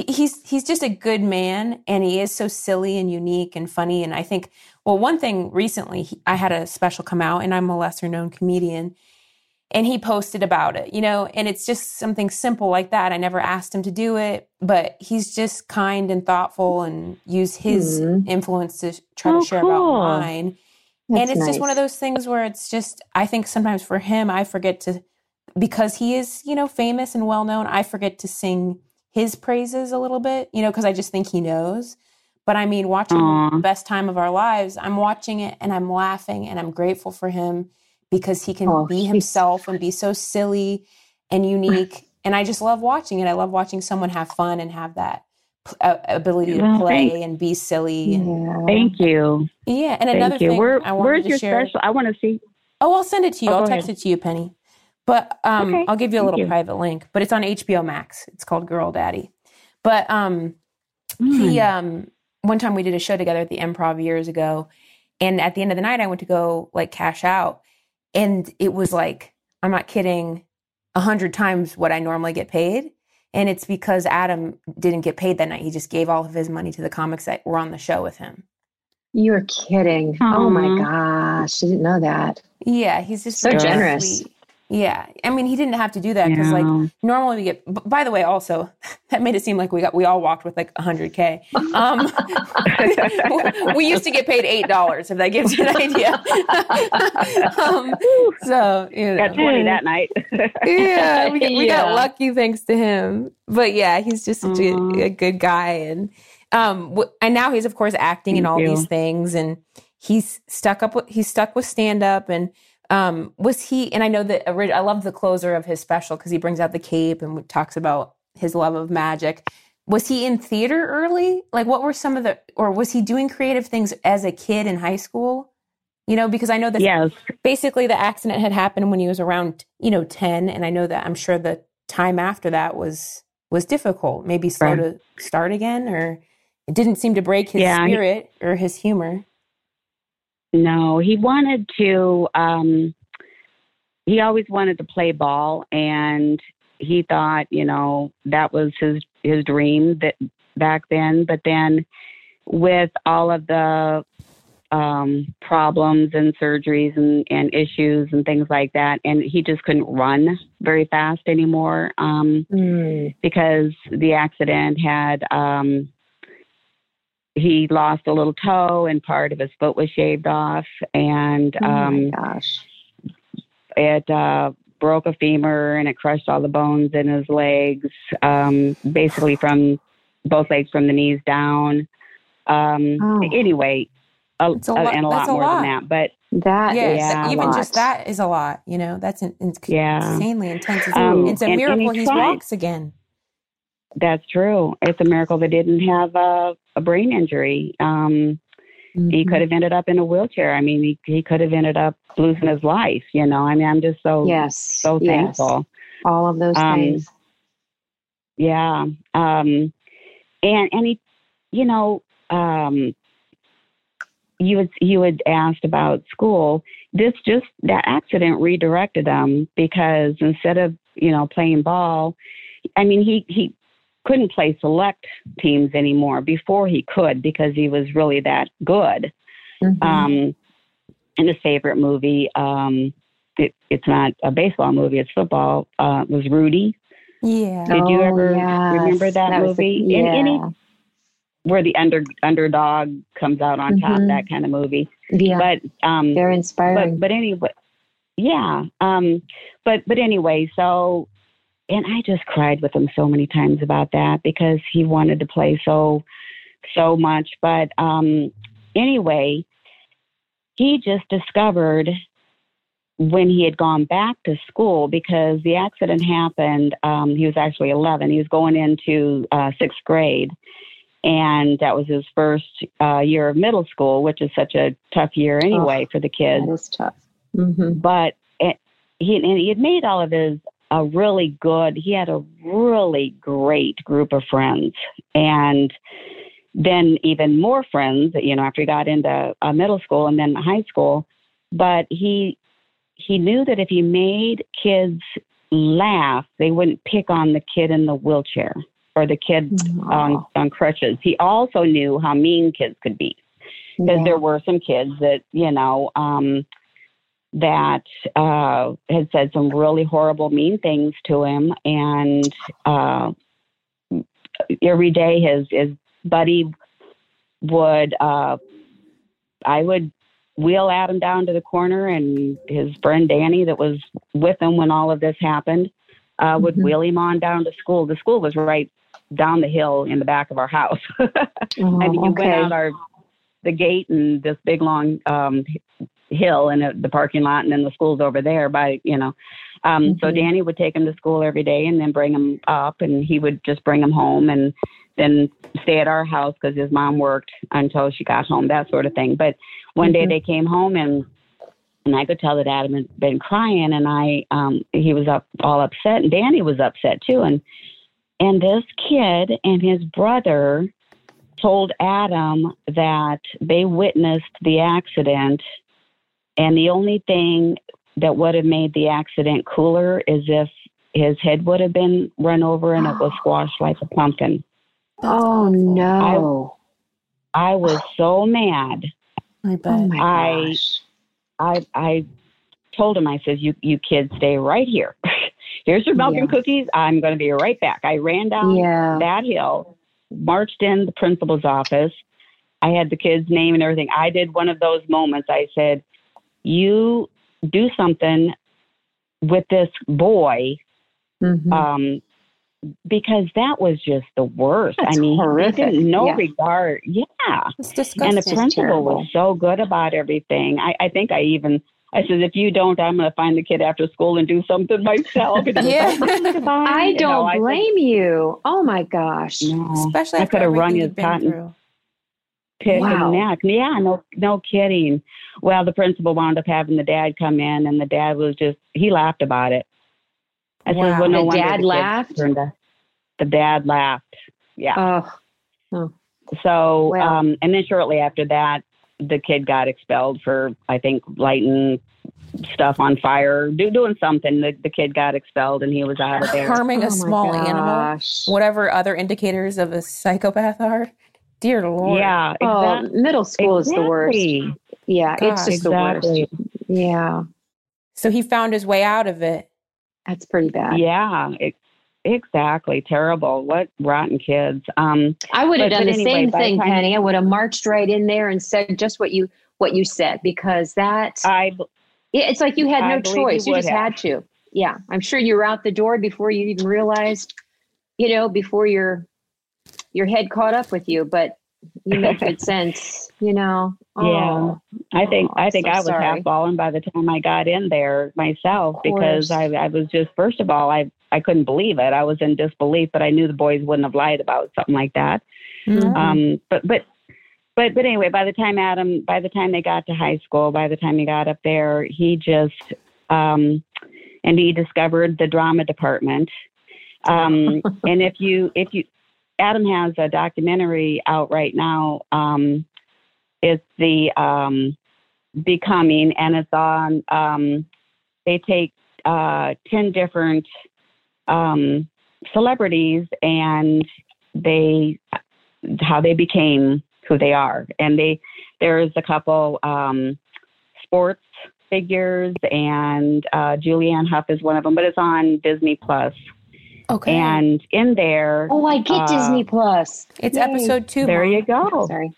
he's he's just a good man, and he is so silly and unique and funny. And I think, well, one thing recently, he, I had a special come out, and I'm a lesser known comedian, and he posted about it, you know, and it's just something simple like that. I never asked him to do it, but he's just kind and thoughtful and use his Mhm. influence to try Oh, to share cool. about mine. and That's it's just one of those things where it's just I think sometimes for him I forget to because he is, you know, famous and well known, I forget to sing his praises a little bit, you know, because I just think he knows. But I mean, watching Aw. the best time of our lives, I'm watching it and I'm laughing and I'm grateful for him because he can Oh, be himself and be so silly and unique. and I just love watching it. I love watching someone have fun and have that uh, ability to play thanks. and be silly. And. Thank you. yeah, and another you. thing Where, I wanted where's to your share. special? I want to see. Oh, I'll send it to you. Oh, I'll text ahead. it to you, Penny. But um, Okay, I'll give you a thank little you. private link. But it's on HBO Max. It's called Girl Daddy. But um, Hmm. he um, one time we did a show together at the Improv years ago, and at the end of the night, I went to go like cash out, and it was like I'm not kidding, a hundred times what I normally get paid. And it's because Adam didn't get paid that night. He just gave all of his money to the comics that were on the show with him. You're kidding. Oh my gosh. I didn't know that. Yeah, he's just So really generous. sweet. Yeah, I mean, he didn't have to do that because, like, normally we get. b- By the way, also that made it seem like we got we all walked with like 100k. Um, we used to get paid eight dollars if that gives you an idea. um, so you know, got 20 that night. yeah, we, got- we got lucky thanks to him. But yeah, he's just such a, a good guy, and um, w- and now he's of course acting in all you. these things, and he's stuck up. With, he's stuck with stand up, and um, was he? And I know that I love the closer of his special because he brings out the cape and talks about his love of magic. Was he in theater early? Like, what were some of the, or was he doing creative things as a kid in high school? You know, because I know that yes. basically the accident had happened when he was around you know 10 and i know that i'm sure the time after that was was difficult maybe slow Right. to start again or it didn't seem to break his Yeah, spirit or his humor No, he wanted to. Um, he always wanted to play ball, and he thought, you know, that was his his dream that back then. But then, with all of the um, problems and surgeries and, and issues and things like that, and he just couldn't run very fast anymore um, Mm. because the accident had. Um, he lost a little toe and part of his foot was shaved off and Oh um, my gosh. it uh, broke a femur and it crushed all the bones in his legs um, basically from both legs from the knees down um, Oh. anyway a, a lot- and a lot a more lot. than that but That yeah, Yeah. a even lot. just that is a lot you know that's in, in, Yeah. insanely intense it's, Um, it's a and- and miracle he he tried. walks again that's true it's a miracle they didn't have a, a brain injury um, he Mhm. could have ended up in a wheelchair i mean he, he could have ended up losing his life you know i mean i'm just so Yes. so yes. thankful All of those Um, things. Yeah. Um, and and he, you know, um, you had you had asked about school. This just that accident redirected him because instead of you know playing ball, I mean he he couldn't play select teams anymore. Before he could because he was really that good. Mhm. Um, and his favorite movie, um, it, it's not a baseball movie; it's football. Uh, was Rudy. yeah did you Oh, ever yes. remember that the- movie? Any- yeah. where the under underdog comes out on top, Mhm. that kind of movie. yeah. But um, Very inspiring. but but anyway, yeah. Um, but but anyway, so and I just cried with him so many times about that because he wanted to play so so much. But um, anyway, he just discovered when he had gone back to school because the accident happened. Um, he was actually 11. He was going into uh, sixth grade. And that was his first uh, year of middle school, which is such a tough year anyway for the kids that is tough. hmm but it, he and he had made all of his a really good. He had a really great group of friends, and then even more friends. You know, after he got into uh, middle school and then high school, but he he knew that if he made kids laugh, they wouldn't pick on the kid in the wheelchair. or the kid on, on crutches. He also knew how mean kids could be because Yeah. there were some kids that you know um, that uh, had said some really horrible, mean things to him, and uh, every day his his buddy would uh, I would wheel Adam down to the corner, and his friend Danny, that was with him when all of this happened, uh, would Mhm. wheel him on down to school. The school was right down the hill in the back of our house. Oh, I mean, you okay. went out our the gate and this big long um, hill and uh, the parking lot, and then the school's over there by you know. Um, So Mhm. Danny would take him to school every day, and then bring him up, and he would just bring him home, and then stay at our house because his mom worked until she got home, that sort of thing. But one day Mhm. they came home and. And I could tell that Adam had been crying, and I, um, he was up all upset, and Danny was upset too. And and this kid and his brother told Adam that they witnessed the accident, and the only thing that would have made the accident cooler is if his head would have been run over and it was squashed like a pumpkin. Oh no! I was so mad. I bet. oh my gosh! I I told him, I said, You you kids stay right here. Here's your milk and cookies. I'm gonna be right back. I ran down Yeah. that hill, marched in the principal's office. I had the kid's name and everything. I did one of those moments. I said, You do something with this boy, Mhm. um, because that was just the worst. That's I mean, horrific. he didn't no Yeah. regard. Yeah. It's disgusting. And the principal was so good about everything. I, I think I even I said, if you don't, I'm going to find the kid after school and do something myself. Yeah. like. I You know, don't I said, blame you. Oh my gosh! No, Especially I after could have run his cotton through. Pick Wow. and neck. Yeah, no, no kidding. Well, the principal wound up having the dad come in, and the dad was just he laughed about it. I Wow. said, well, no The wonder dad kids laughed? turned to- the dad laughed. Yeah. Oh, So, Well- um, and then shortly after that, the kid got expelled for, I think, lighting stuff on fire, do, doing something. The, the kid got expelled and he was out of there. Harming oh a my small animal, whatever other indicators of a psychopath are. Dear Lord. Yeah, Oh, middle school is the worst. Exactly. Yeah, it's just Exactly. the worst. Yeah, So he found his way out of it. that's pretty bad. Yeah, it, exactly. Terrible. What rotten kids. Um, I would have done the anyway, same thing, Penny. I would have marched right in there and said just what you what you said because that I it's like you had no believe you choice. You just have. had to. Yeah, I'm sure you were out the door before you even realized, you know, before your your head caught up with you. But you make good sense, you know. Yeah. Oh, I think Oh, I think so I was sorry. half fallen by the time I got in there myself because. I I was just first of all I I couldn't believe it. I was in disbelief, but I knew the boys wouldn't have lied about something like that. Mhm. Um, but but but but anyway, by the time Adam, by the time they got to high school, by the time he got up there, he just um, and he discovered the drama department. Um, and if you if you Adam has a documentary out right now. Um, it's the um, becoming, and it's on. Um, they take uh, ten different um, celebrities and they how they became who they are. And they there's a couple um, sports figures, and uh, Julianne Hough is one of them, but it's on Disney Plus. Okay. And in there, Oh, I get Uh, Disney Plus. it's Yay. episode two. there Mom. you go. Sorry.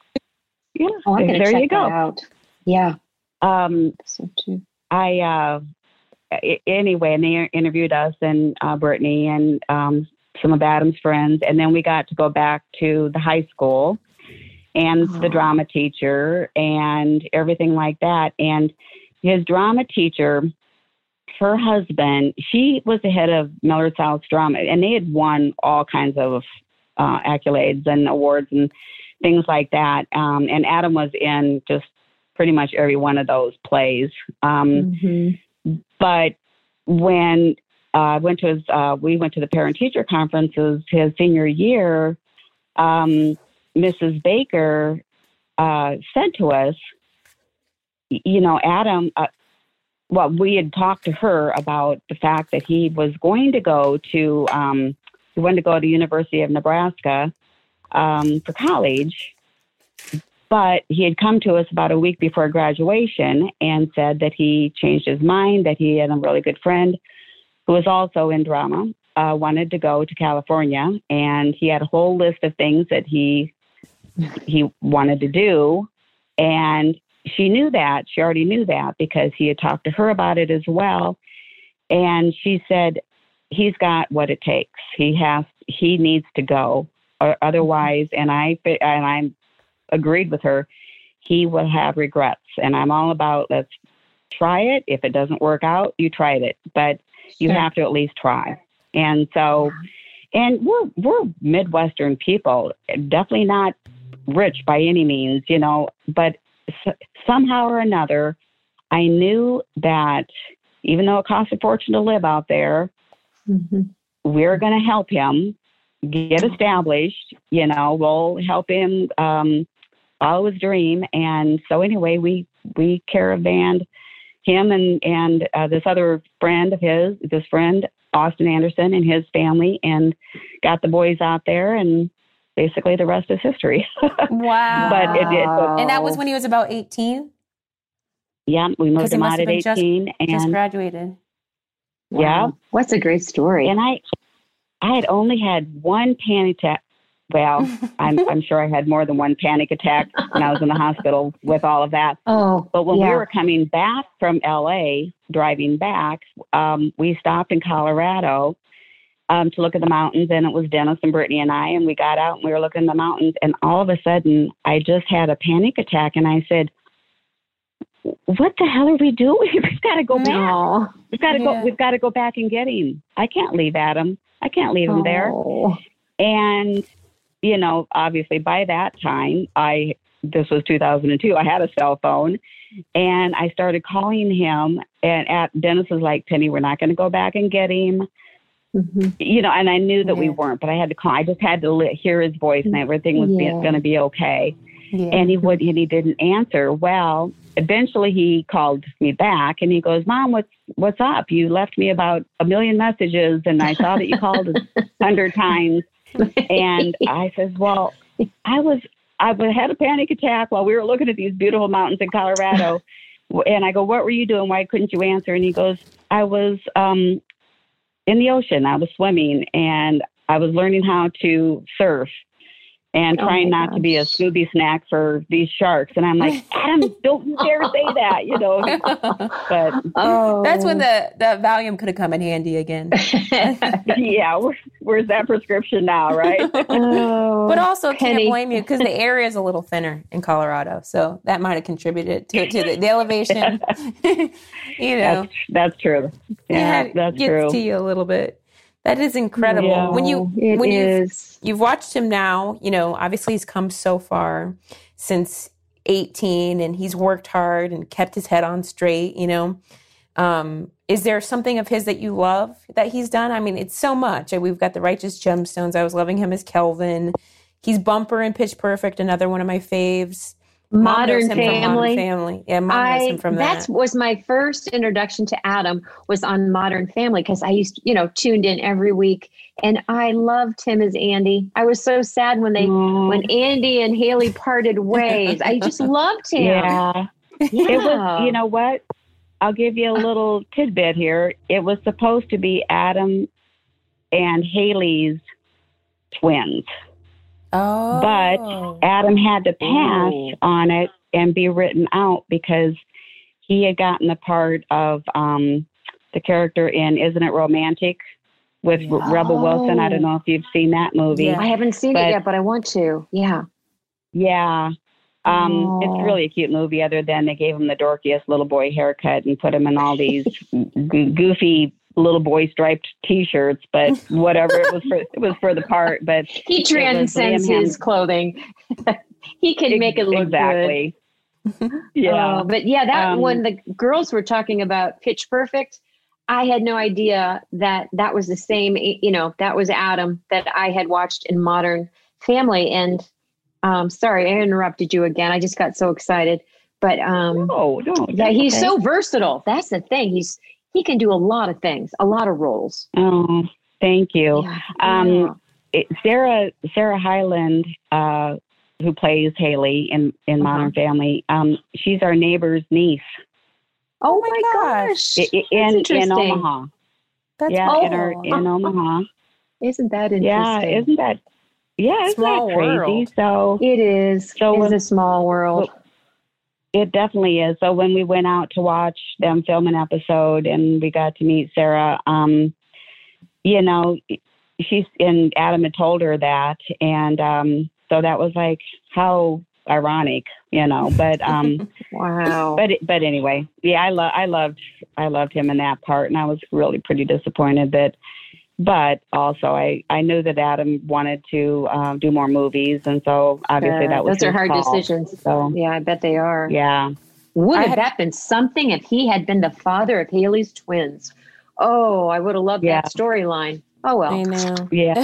Yeah, Oh, I'm going there check you go. that out. Yeah. Um, So too. I uh, anyway, and they interviewed us and uh, Brittany and um, some of Adam's friends, and then we got to go back to the high school and the Oh. drama teacher and everything like that. And his drama teacher, her husband, she was the head of Millard South Drama, and they had won all kinds of uh, accolades and awards and things like that. Um, and Adam was in just pretty much every one of those plays. Um, Mhm. but when uh, I went to his, uh, we went to the parent teacher conferences his senior year. Um, Mrs. Baker uh, said to us, you know, Adam. Well, we had talked to her about the fact that he was going to go to um, he wanted to go to University of Nebraska um, for college, but he had come to us about a week before graduation and said that he changed his mind, that he had a really good friend who was also in drama, uh, wanted to go to California, and he had a whole list of things that he he wanted to do, and she knew that she already knew that because he had talked to her about it as well, and she said he's got what it takes. He has he needs to go, or otherwise, and I and I agreed with her. He will have regrets, and I'm all about let's try it. If it doesn't work out, you tried it, but you Sure. have to at least try. And so, and we're we're Midwestern people, definitely not rich by any means, you know, but somehow or another, I knew that even though it costs a fortune to live out there, Mhm. we're going to help him get established. You know, we'll help him um, follow his dream. And so, anyway, we we caravanned him and and uh, this other friend of his, this friend Austin Anderson and his family, and got the boys out there. And basically, the rest is history. Wow. But it did- so- and that was when he was about 18, yeah, we moved him out at been just- eighteen, just and graduated. Yeah. What's a great story. and I I had only had one panic attack. Well, I'm I'm sure I had more than one panic attack when I was in the hospital with all of that. oh, But when yeah. we were coming back from LA, driving back, um, we stopped in Colorado um, to look at the mountains, and it was Dennis and Brittany and I, and we got out and we were looking at the mountains, and all of a sudden, I just had a panic attack, and I said, "What the hell are we doing? We've got to go back. no. We've got to Yeah. go. We've got to go back and get him. I can't leave Adam. I can't leave him there." Oh. And, you know, obviously by that time, I, this was 2002, I had a cell phone and I started calling him. And at Dennis was like, Penny, we're not going to go back and get him. Mhm. You know, and I knew that we weren't, but I had to call. I just had to li- hear his voice and everything was Yeah. going to be okay. Yeah. And he would, and he didn't answer. Well, eventually he called me back and he goes, Mom, what's, what's up? You left me about a million messages and I saw that you called a hundred times. And I says, well, I was, I was- had a panic attack while we were looking at these beautiful mountains in Colorado. And I go, what were you doing? Why couldn't you answer? And he goes, I was um, in the ocean. I was swimming and I was learning how to surf and Oh trying my not to be a gosh. Scooby snack for these sharks. And I'm like, Adam, don't you dare say that, you know. But oh. That's when oh. the, the Valium could have come in handy again. yeah, where, where's that prescription now, right? oh. But also, Penny. can't blame you because the area is a little thinner in Colorado, so that might have contributed to, to the, the elevation. you know, That's, that's true. Yeah, it that's gets true. to you a little bit. That is incredible. Yeah. When you when you is. you've watched him now, you know, obviously he's come so far since 18 and he's worked hard and kept his head on straight, you know. Um, is there something of his that you love that he's done? I mean, it's so much. We've got the Righteous Gemstones. I was loving him as Kelvin. He's Bumper and Pitch Perfect, another one of my faves. Mom knows Modern him from Modern Family. Family. Yeah, mom knows him from that that. was my first introduction to Adam was on Modern Family because I used you know tuned in every week and I loved him as Andy. I was so sad when they Oh, when Andy and Haley parted ways. I just loved him. yeah. Yeah. It was, you know what? I'll give you a little tidbit here. It was supposed to be Adam and Haley's twins. Oh, But Adam had to pass Ooh. on it and be written out because he had gotten the part of um, the character in Isn't It Romantic with Yeah. Rebel Wilson. I don't know if you've seen that movie. Yeah. I haven't seen But- it yet, but I want to. Yeah. Yeah. Um, Oh. It's really a cute movie, other than they gave him the dorkiest little boy haircut and put him in all these goofy little boy striped T-shirts. But whatever, it was for it was for the part. But He transcends his clothing. he can make it look good. exactly. yeah. Oh, but yeah, that Um, when the girls were talking about Pitch Perfect, I had no idea that that was the same. You know, that was Adam that I had watched in Modern Family. And um, sorry, I interrupted you again. I just got so excited. But um, oh no. yeah, he's okay. so versatile. That's the thing. He's he can do a lot of things, a lot of roles. Oh, Thank you. Yeah. Um, It, Sarah Sarah Hyland, uh, who plays Haley in in Uh-huh. Modern Family, um, she's our neighbor's niece oh my my gosh. gosh. i- i- That's in in. Omaha. That's yeah, in our cool. in Omaha. Isn't that interesting? Yeah, isn't that? Yeah, isn't Small that crazy? world. So it is. So it's when- a small world. It definitely is. So when we went out to watch them film an episode and we got to meet Sarah, um, you know, she's and Adam had told her that, and um, so that was like how ironic, you know. But um, wow. but but anyway, yeah, I love I loved I loved him in that part, and I was really pretty disappointed that. But also, I I knew that Adam wanted to um, do more movies, and so obviously Uh, that was those are hard call. decisions. So Yeah, I bet they are. yeah. Would I have had- that been something if he had been the father of Haley's twins? Oh, I would have loved Yeah. that storyline. Oh well. I know. Yeah.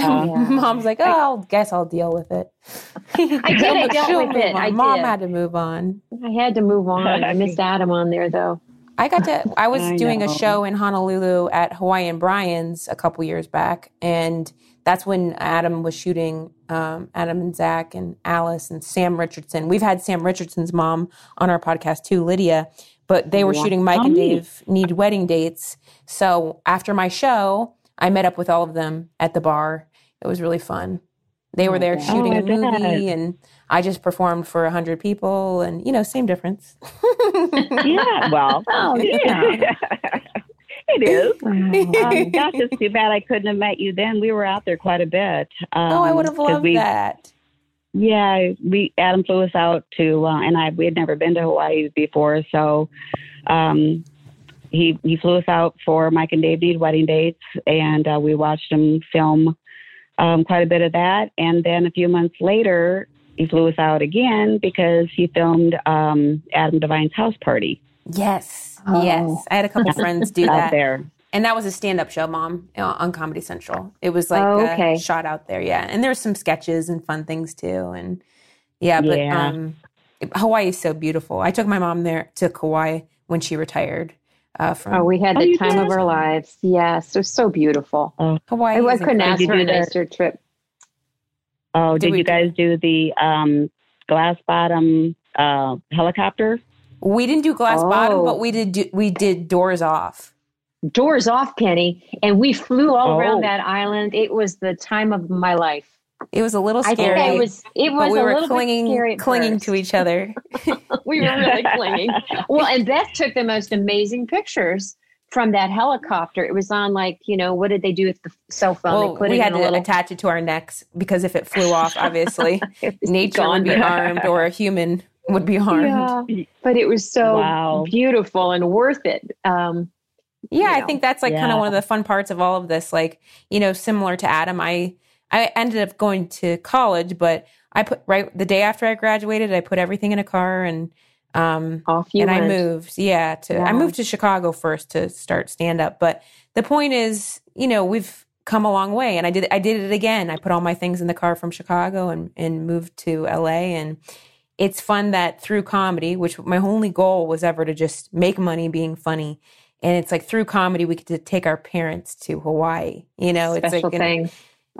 Mom's like, oh, I'll guess I'll deal with it. I did, I dealt with it. on. I Mom did. had to move on. I had to move on. I missed Adam on there though. I got to. I was I doing a show in Honolulu at Hawaiian Brian's a couple years back, and that's when Adam was shooting. Um, Adam and Zach and Alice and Sam Richardson. We've had Sam Richardson's mom on our podcast too, Lydia. But they were Yeah. shooting Mike and. Dave need wedding dates. So after my show, I met up with all of them at the bar. It was really fun. They were there Oh, shooting I a movie, bet. and I just performed for a hundred people, and you know, same difference. yeah. Well. Oh yeah. it is. Oh, Um, gosh, it's too bad I couldn't have met you then. We were out there quite a bit. Um, oh, I would have loved we, that. Yeah, we Adam flew us out to, uh, and I we had never been to Hawaii before, so um, he he flew us out for Mike and Dave need wedding dates, and uh, we watched him film um, quite a bit of that. And then a few months later, he flew us out again because he filmed um, Adam Devine's house party Yes, Oh. yes. I had a couple friends do out that, there. and that was a stand-up show, Mom, uh, on Comedy Central. It was like Oh, okay. shot out there, yeah. And there was some sketches and fun things too, and yeah. But Yeah. um, Hawaii is so beautiful. I took my mom there to Kauai when she retired uh, from Oh, we had Oh, the you time did? of our lives. Yes, it was so beautiful. Hawaii. I, I couldn't ask for a do nicer trip. Oh, Did did, you guys do the um, glass bottom uh, helicopter? We didn't do glass bottom, Oh. but we did. Do, we did doors off. Doors off, Penny, and we flew all Oh. around that island. It was the time of my life. It was a little I scary. think I was. It was we a were little clinging, bit scary. at clinging first. to each other. we were really clinging. Well, and Beth took the most amazing pictures from that helicopter. It was on like you know what did they do with the cell phone? well, they put we it had in to little. attach it to our necks because if it flew off, obviously It nature gone. would be harmed or a human would be harmed. Yeah, but it was so Wow. beautiful and worth it. Um, Yeah, you I think that's like kind of one of the fun parts of all of this. Like, you know, similar to Adam, I I ended up going to college, but I put right the day after I graduated, I put everything in a car and um off you and I went. moved. Yeah, to I moved to Chicago first to start stand up. But the point is, you know, we've come a long way and I did I did it again. I put all my things in the car from Chicago and and moved to LA and it's fun that through comedy, which my only goal was ever to just make money being funny. And it's like through comedy we get to take our parents to Hawaii. You know, it's special like an,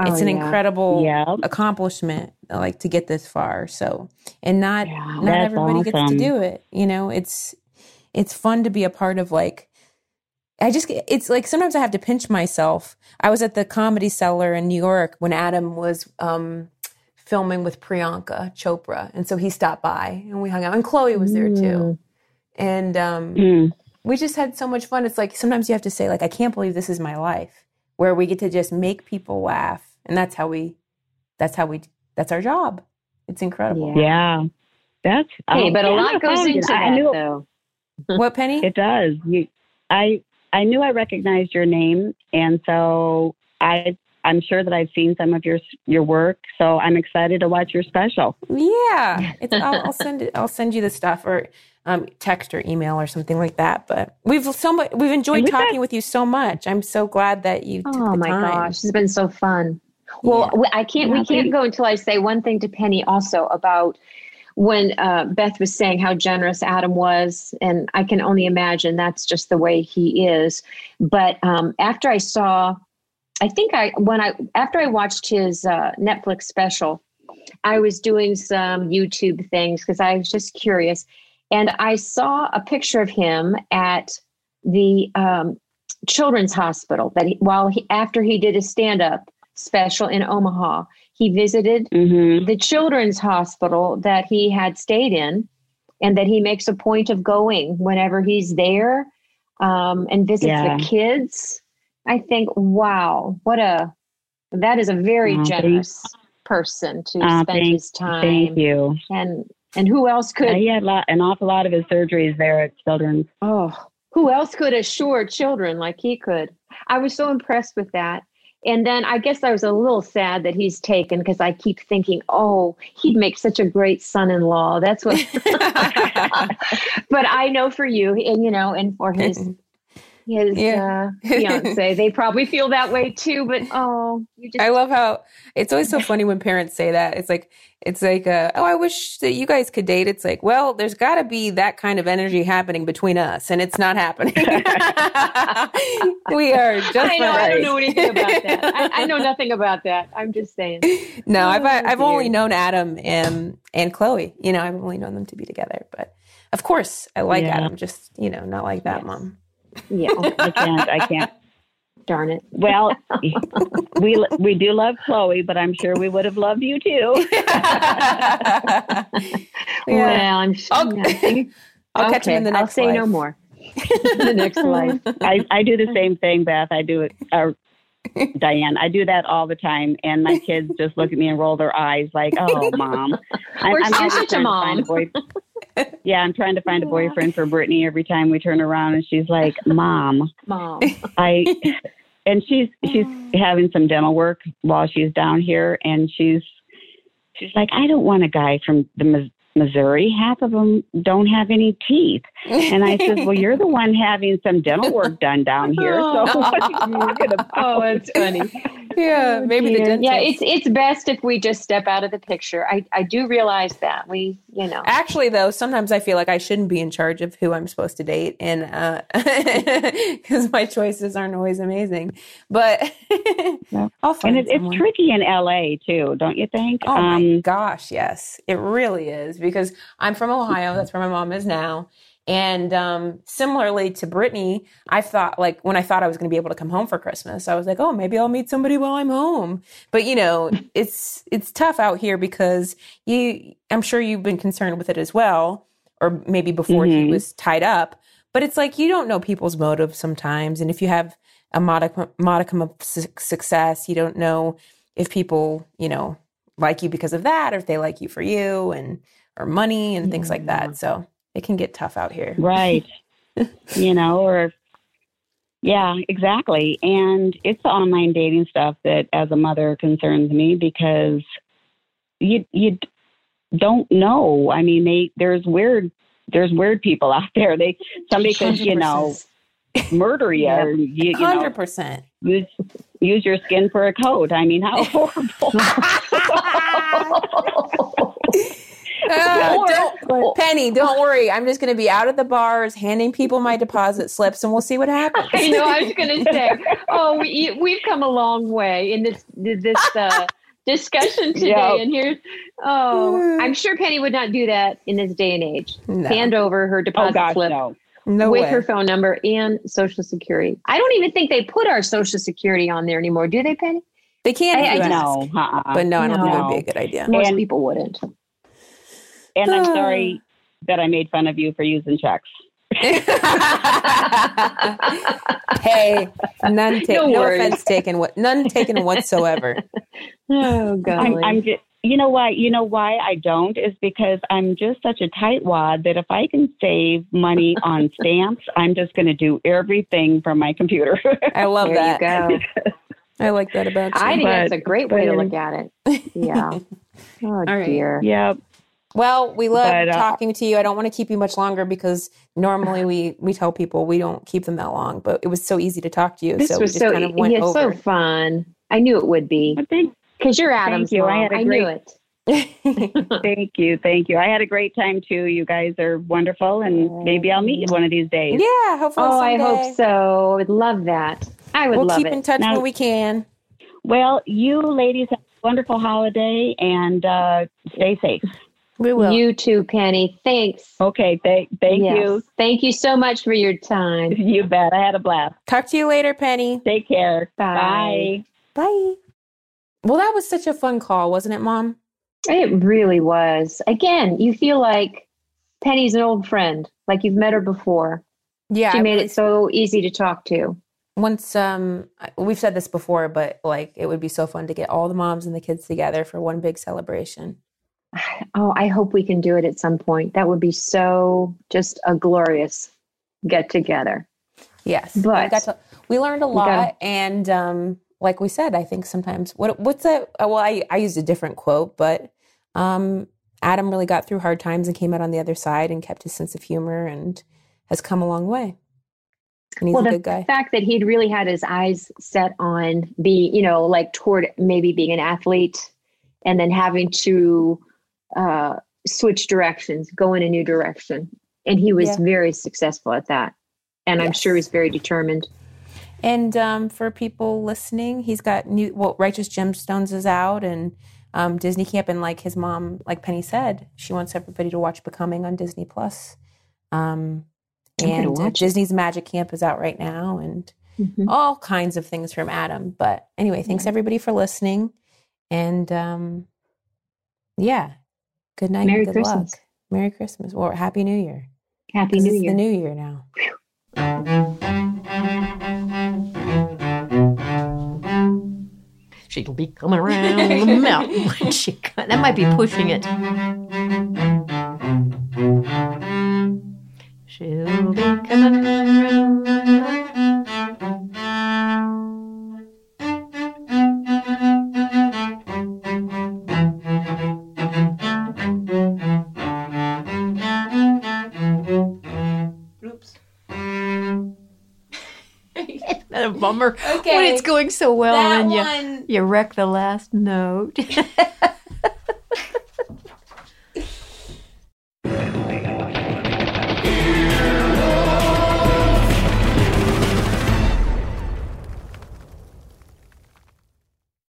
thing. it's Oh, an yeah. incredible Yeah. accomplishment like to get this far. So and not Yeah. not everybody gets to do it. You know, it's it's fun to be a part of like I just it's like sometimes I have to pinch myself. I was at the comedy cellar in New York when Adam was um filming with Priyanka Chopra and so he stopped by and we hung out and Chloe was there Mm. too. And um Mm. we just had so much fun. It's like sometimes you have to say like I can't believe this is my life where we get to just make people laugh and that's how we that's how we that's our job. It's incredible. Yeah. That's Hey, um, but a lot goes into that, I knew though. What Penny? it does. You, I I knew I recognized your name, and so I I'm sure that I've seen some of your your work. So I'm excited to watch your special. Yeah, it's, I'll, I'll send it. I'll send you the stuff or um, text or email or something like that. But we've so much. We've enjoyed we've got- talking with you so much. I'm so glad that you took Oh the my time. gosh, it's been so fun. Well, we- I can't. Yeah, we can't go until I say one thing to Penny also about when uh, Beth was saying how generous Adam was, and I can only imagine that's just the way he is. But um, after I saw I think I when I after I watched his uh, Netflix special, I was doing some YouTube things because I was just curious, and I saw a picture of him at the um, Children's Hospital that he, while he after he did a stand up special in Omaha, he visited hmm the children's hospital that he had stayed in and that he makes a point of going whenever he's there um, and visits Yeah. the kids i think wow what a that is a very Oh, generous person to Uh, spend thank- his time Thank you. and and who else could Uh, he had a lot, an awful lot of his surgeries there at Children's. Oh, who else could assure children like he could? I was so impressed with that. And then I guess I was a little sad that he's taken because I keep thinking, oh, he'd make such a great son in law. That's what. but I know for you, and you know, and for his mm-hmm. His Yeah. uh, fiance, they probably feel that way too. But oh, you just I love how it's always so funny when parents say that. It's like it's like, uh, oh, I wish that you guys could date. It's like, well, there's got to be that kind of energy happening between us, and it's not happening. we are just. I know. I don't know anything about that. I, I know nothing about that. I'm just saying. No, I've Oh, I've only known Adam and and Chloe. You know, I've only known them to be together. But of course, I like Yeah. Adam. Just you know, not like that, Yes. mom. Yeah. I can't. I can't. Darn it. Well, we we do love Chloe, but I'm sure we would have loved you too. yeah. Well, I'm sure. I'll- nothing. I'll catch him in the next I'll say no more. the next life. I, I do the same thing, Beth. I do it. Uh, Diane, I do that all the time, and my kids just look at me and roll their eyes like, "Oh, mom." I'm, you're such a trying to find mom. boy- yeah, I'm trying to find a boyfriend for Brittany every time we turn around, and she's like, "Mom, Mom. I." And she's she's having some dental work while she's down here, and she's she's like, "I don't want a guy from the Missouri. Half of them don't have any teeth." And I said, "Well, you're the one having some dental work done down here, so what are you talking about?" Oh, it's funny. yeah, maybe the dentist. Yeah, it's it's best if we just step out of the picture. I, I do realize that. We, you know. Actually, though, sometimes I feel like I shouldn't be in charge of who I'm supposed to date, and because my choices aren't always amazing. But No. I'll And it, it's tricky in LA too, don't you think? Oh my um, gosh, yes, it really is because I'm from Ohio. That's where my mom is now. And um, similarly to Brittany, I thought like when I thought I was going to be able to come home for Christmas, I was like, oh, maybe I'll meet somebody while I'm home. But you know, it's it's tough out here because you. I'm sure you've been concerned with it as well, or maybe before he Mhm. was tied up. But it's like you don't know people's motives sometimes, and if you have a modicum modicum of su- success, you don't know if people, you know, like you because of that or if they like you for you and or money and things like that. Mm. So it can get tough out here. right. you know, or yeah, exactly. And it's the online dating stuff that, as a mother, concerns me because you you don't know. I mean, they there's weird there's weird people out there. They somebody could you know murder you. Or you, you Hundred percent. use use your skin for a coat. I mean, how horrible. Uh, Or- don't, Penny, don't worry. I'm just going to be out at the bars handing people my deposit slips, and we'll see what happens. I know. I was going to say, oh, we, we've come a long way in this this uh, discussion today, Yeah. and here's oh, I'm sure Penny would not do that in this day and age. No, Hand over her oh deposit gosh, slip no. no with way. her phone number and social security. I don't even think they put our social security on there anymore, do they, Penny? they can, I- I just- No, uh-uh. but no, I don't think that would be a good idea. Most And- people wouldn't. And I'm sorry ah. that I made fun of you for using checks. hey, none taken. No No, offense taken. What? None taken whatsoever. Oh, God. I'm, I'm just, you know why? You know why I don't is because I'm just such a tightwad that if I can save money on stamps, I'm just going to do everything from my computer. I love there that. you go. I like that about you. I think that's a great way to look at it. Yeah. Oh, right. dear. yep. Well, we love But, uh, talking to you. I don't want to keep you much longer because normally we we tell people we don't keep them that long, but it was so easy to talk to you, This so we was just so, kind of went yeah, over. so fun. I knew it would be thank, because you're Adam's you. I mom. had a I great- knew it. thank you. Thank you. I had a great time too. You guys are wonderful, and maybe I'll meet you one of these days. yeah, hopefully Oh, I hope so. I would love that. I would love it. We'll love keep it. in touch Now- when we can. Well, you ladies have a wonderful holiday and uh, stay safe. We will. You too, Penny. Thanks. Okay, thank thank Yes. you. Thank you so much for your time. You bet. I had a blast. Talk to you later, Penny. Take care. Bye. Bye. Bye. Well, that was such a fun call, wasn't it, Mom? It really was. Again, you feel like Penny's an old friend, like you've met her before. Yeah. she I made really- it so easy to talk to. once um we've said this before, but like it would be so fun to get all the moms and the kids together for one big celebration. Oh, I hope we can do it at some point. That would be so just a glorious get together. Yes, we, But- got to, we learned a lot, gotta- and um, like we said, I think sometimes what what's that? Well, I I used a different quote, but um, Adam really got through hard times and came out on the other side and kept his sense of humor and has come a long way. And he's well, a the good guy. fact that he'd really had his eyes set on be, you know, like toward maybe being an athlete and then having to uh, switch directions, go in a new direction. And he was Yeah. very successful at that. And I'm sure he's very determined. And um, for people listening, he's got new. Well, Righteous Gemstones is out, and um, Disney Camp, and like his mom, like Penny said, she wants everybody to watch Becoming on Disney Plus. Um, and uh. Disney's Magic Camp is out right now, and Mhm. all kinds of things from Adam. But anyway, thanks everybody for listening, and um, yeah, good night, Merry good Christmas. luck, Merry Christmas, or Happy New Year. Happy New it's Year. the New Year now. She'll be coming around the mountain when she co- that might be pushing it. She'll be coming That bummer? When it's going so well and then you you wreck the last note.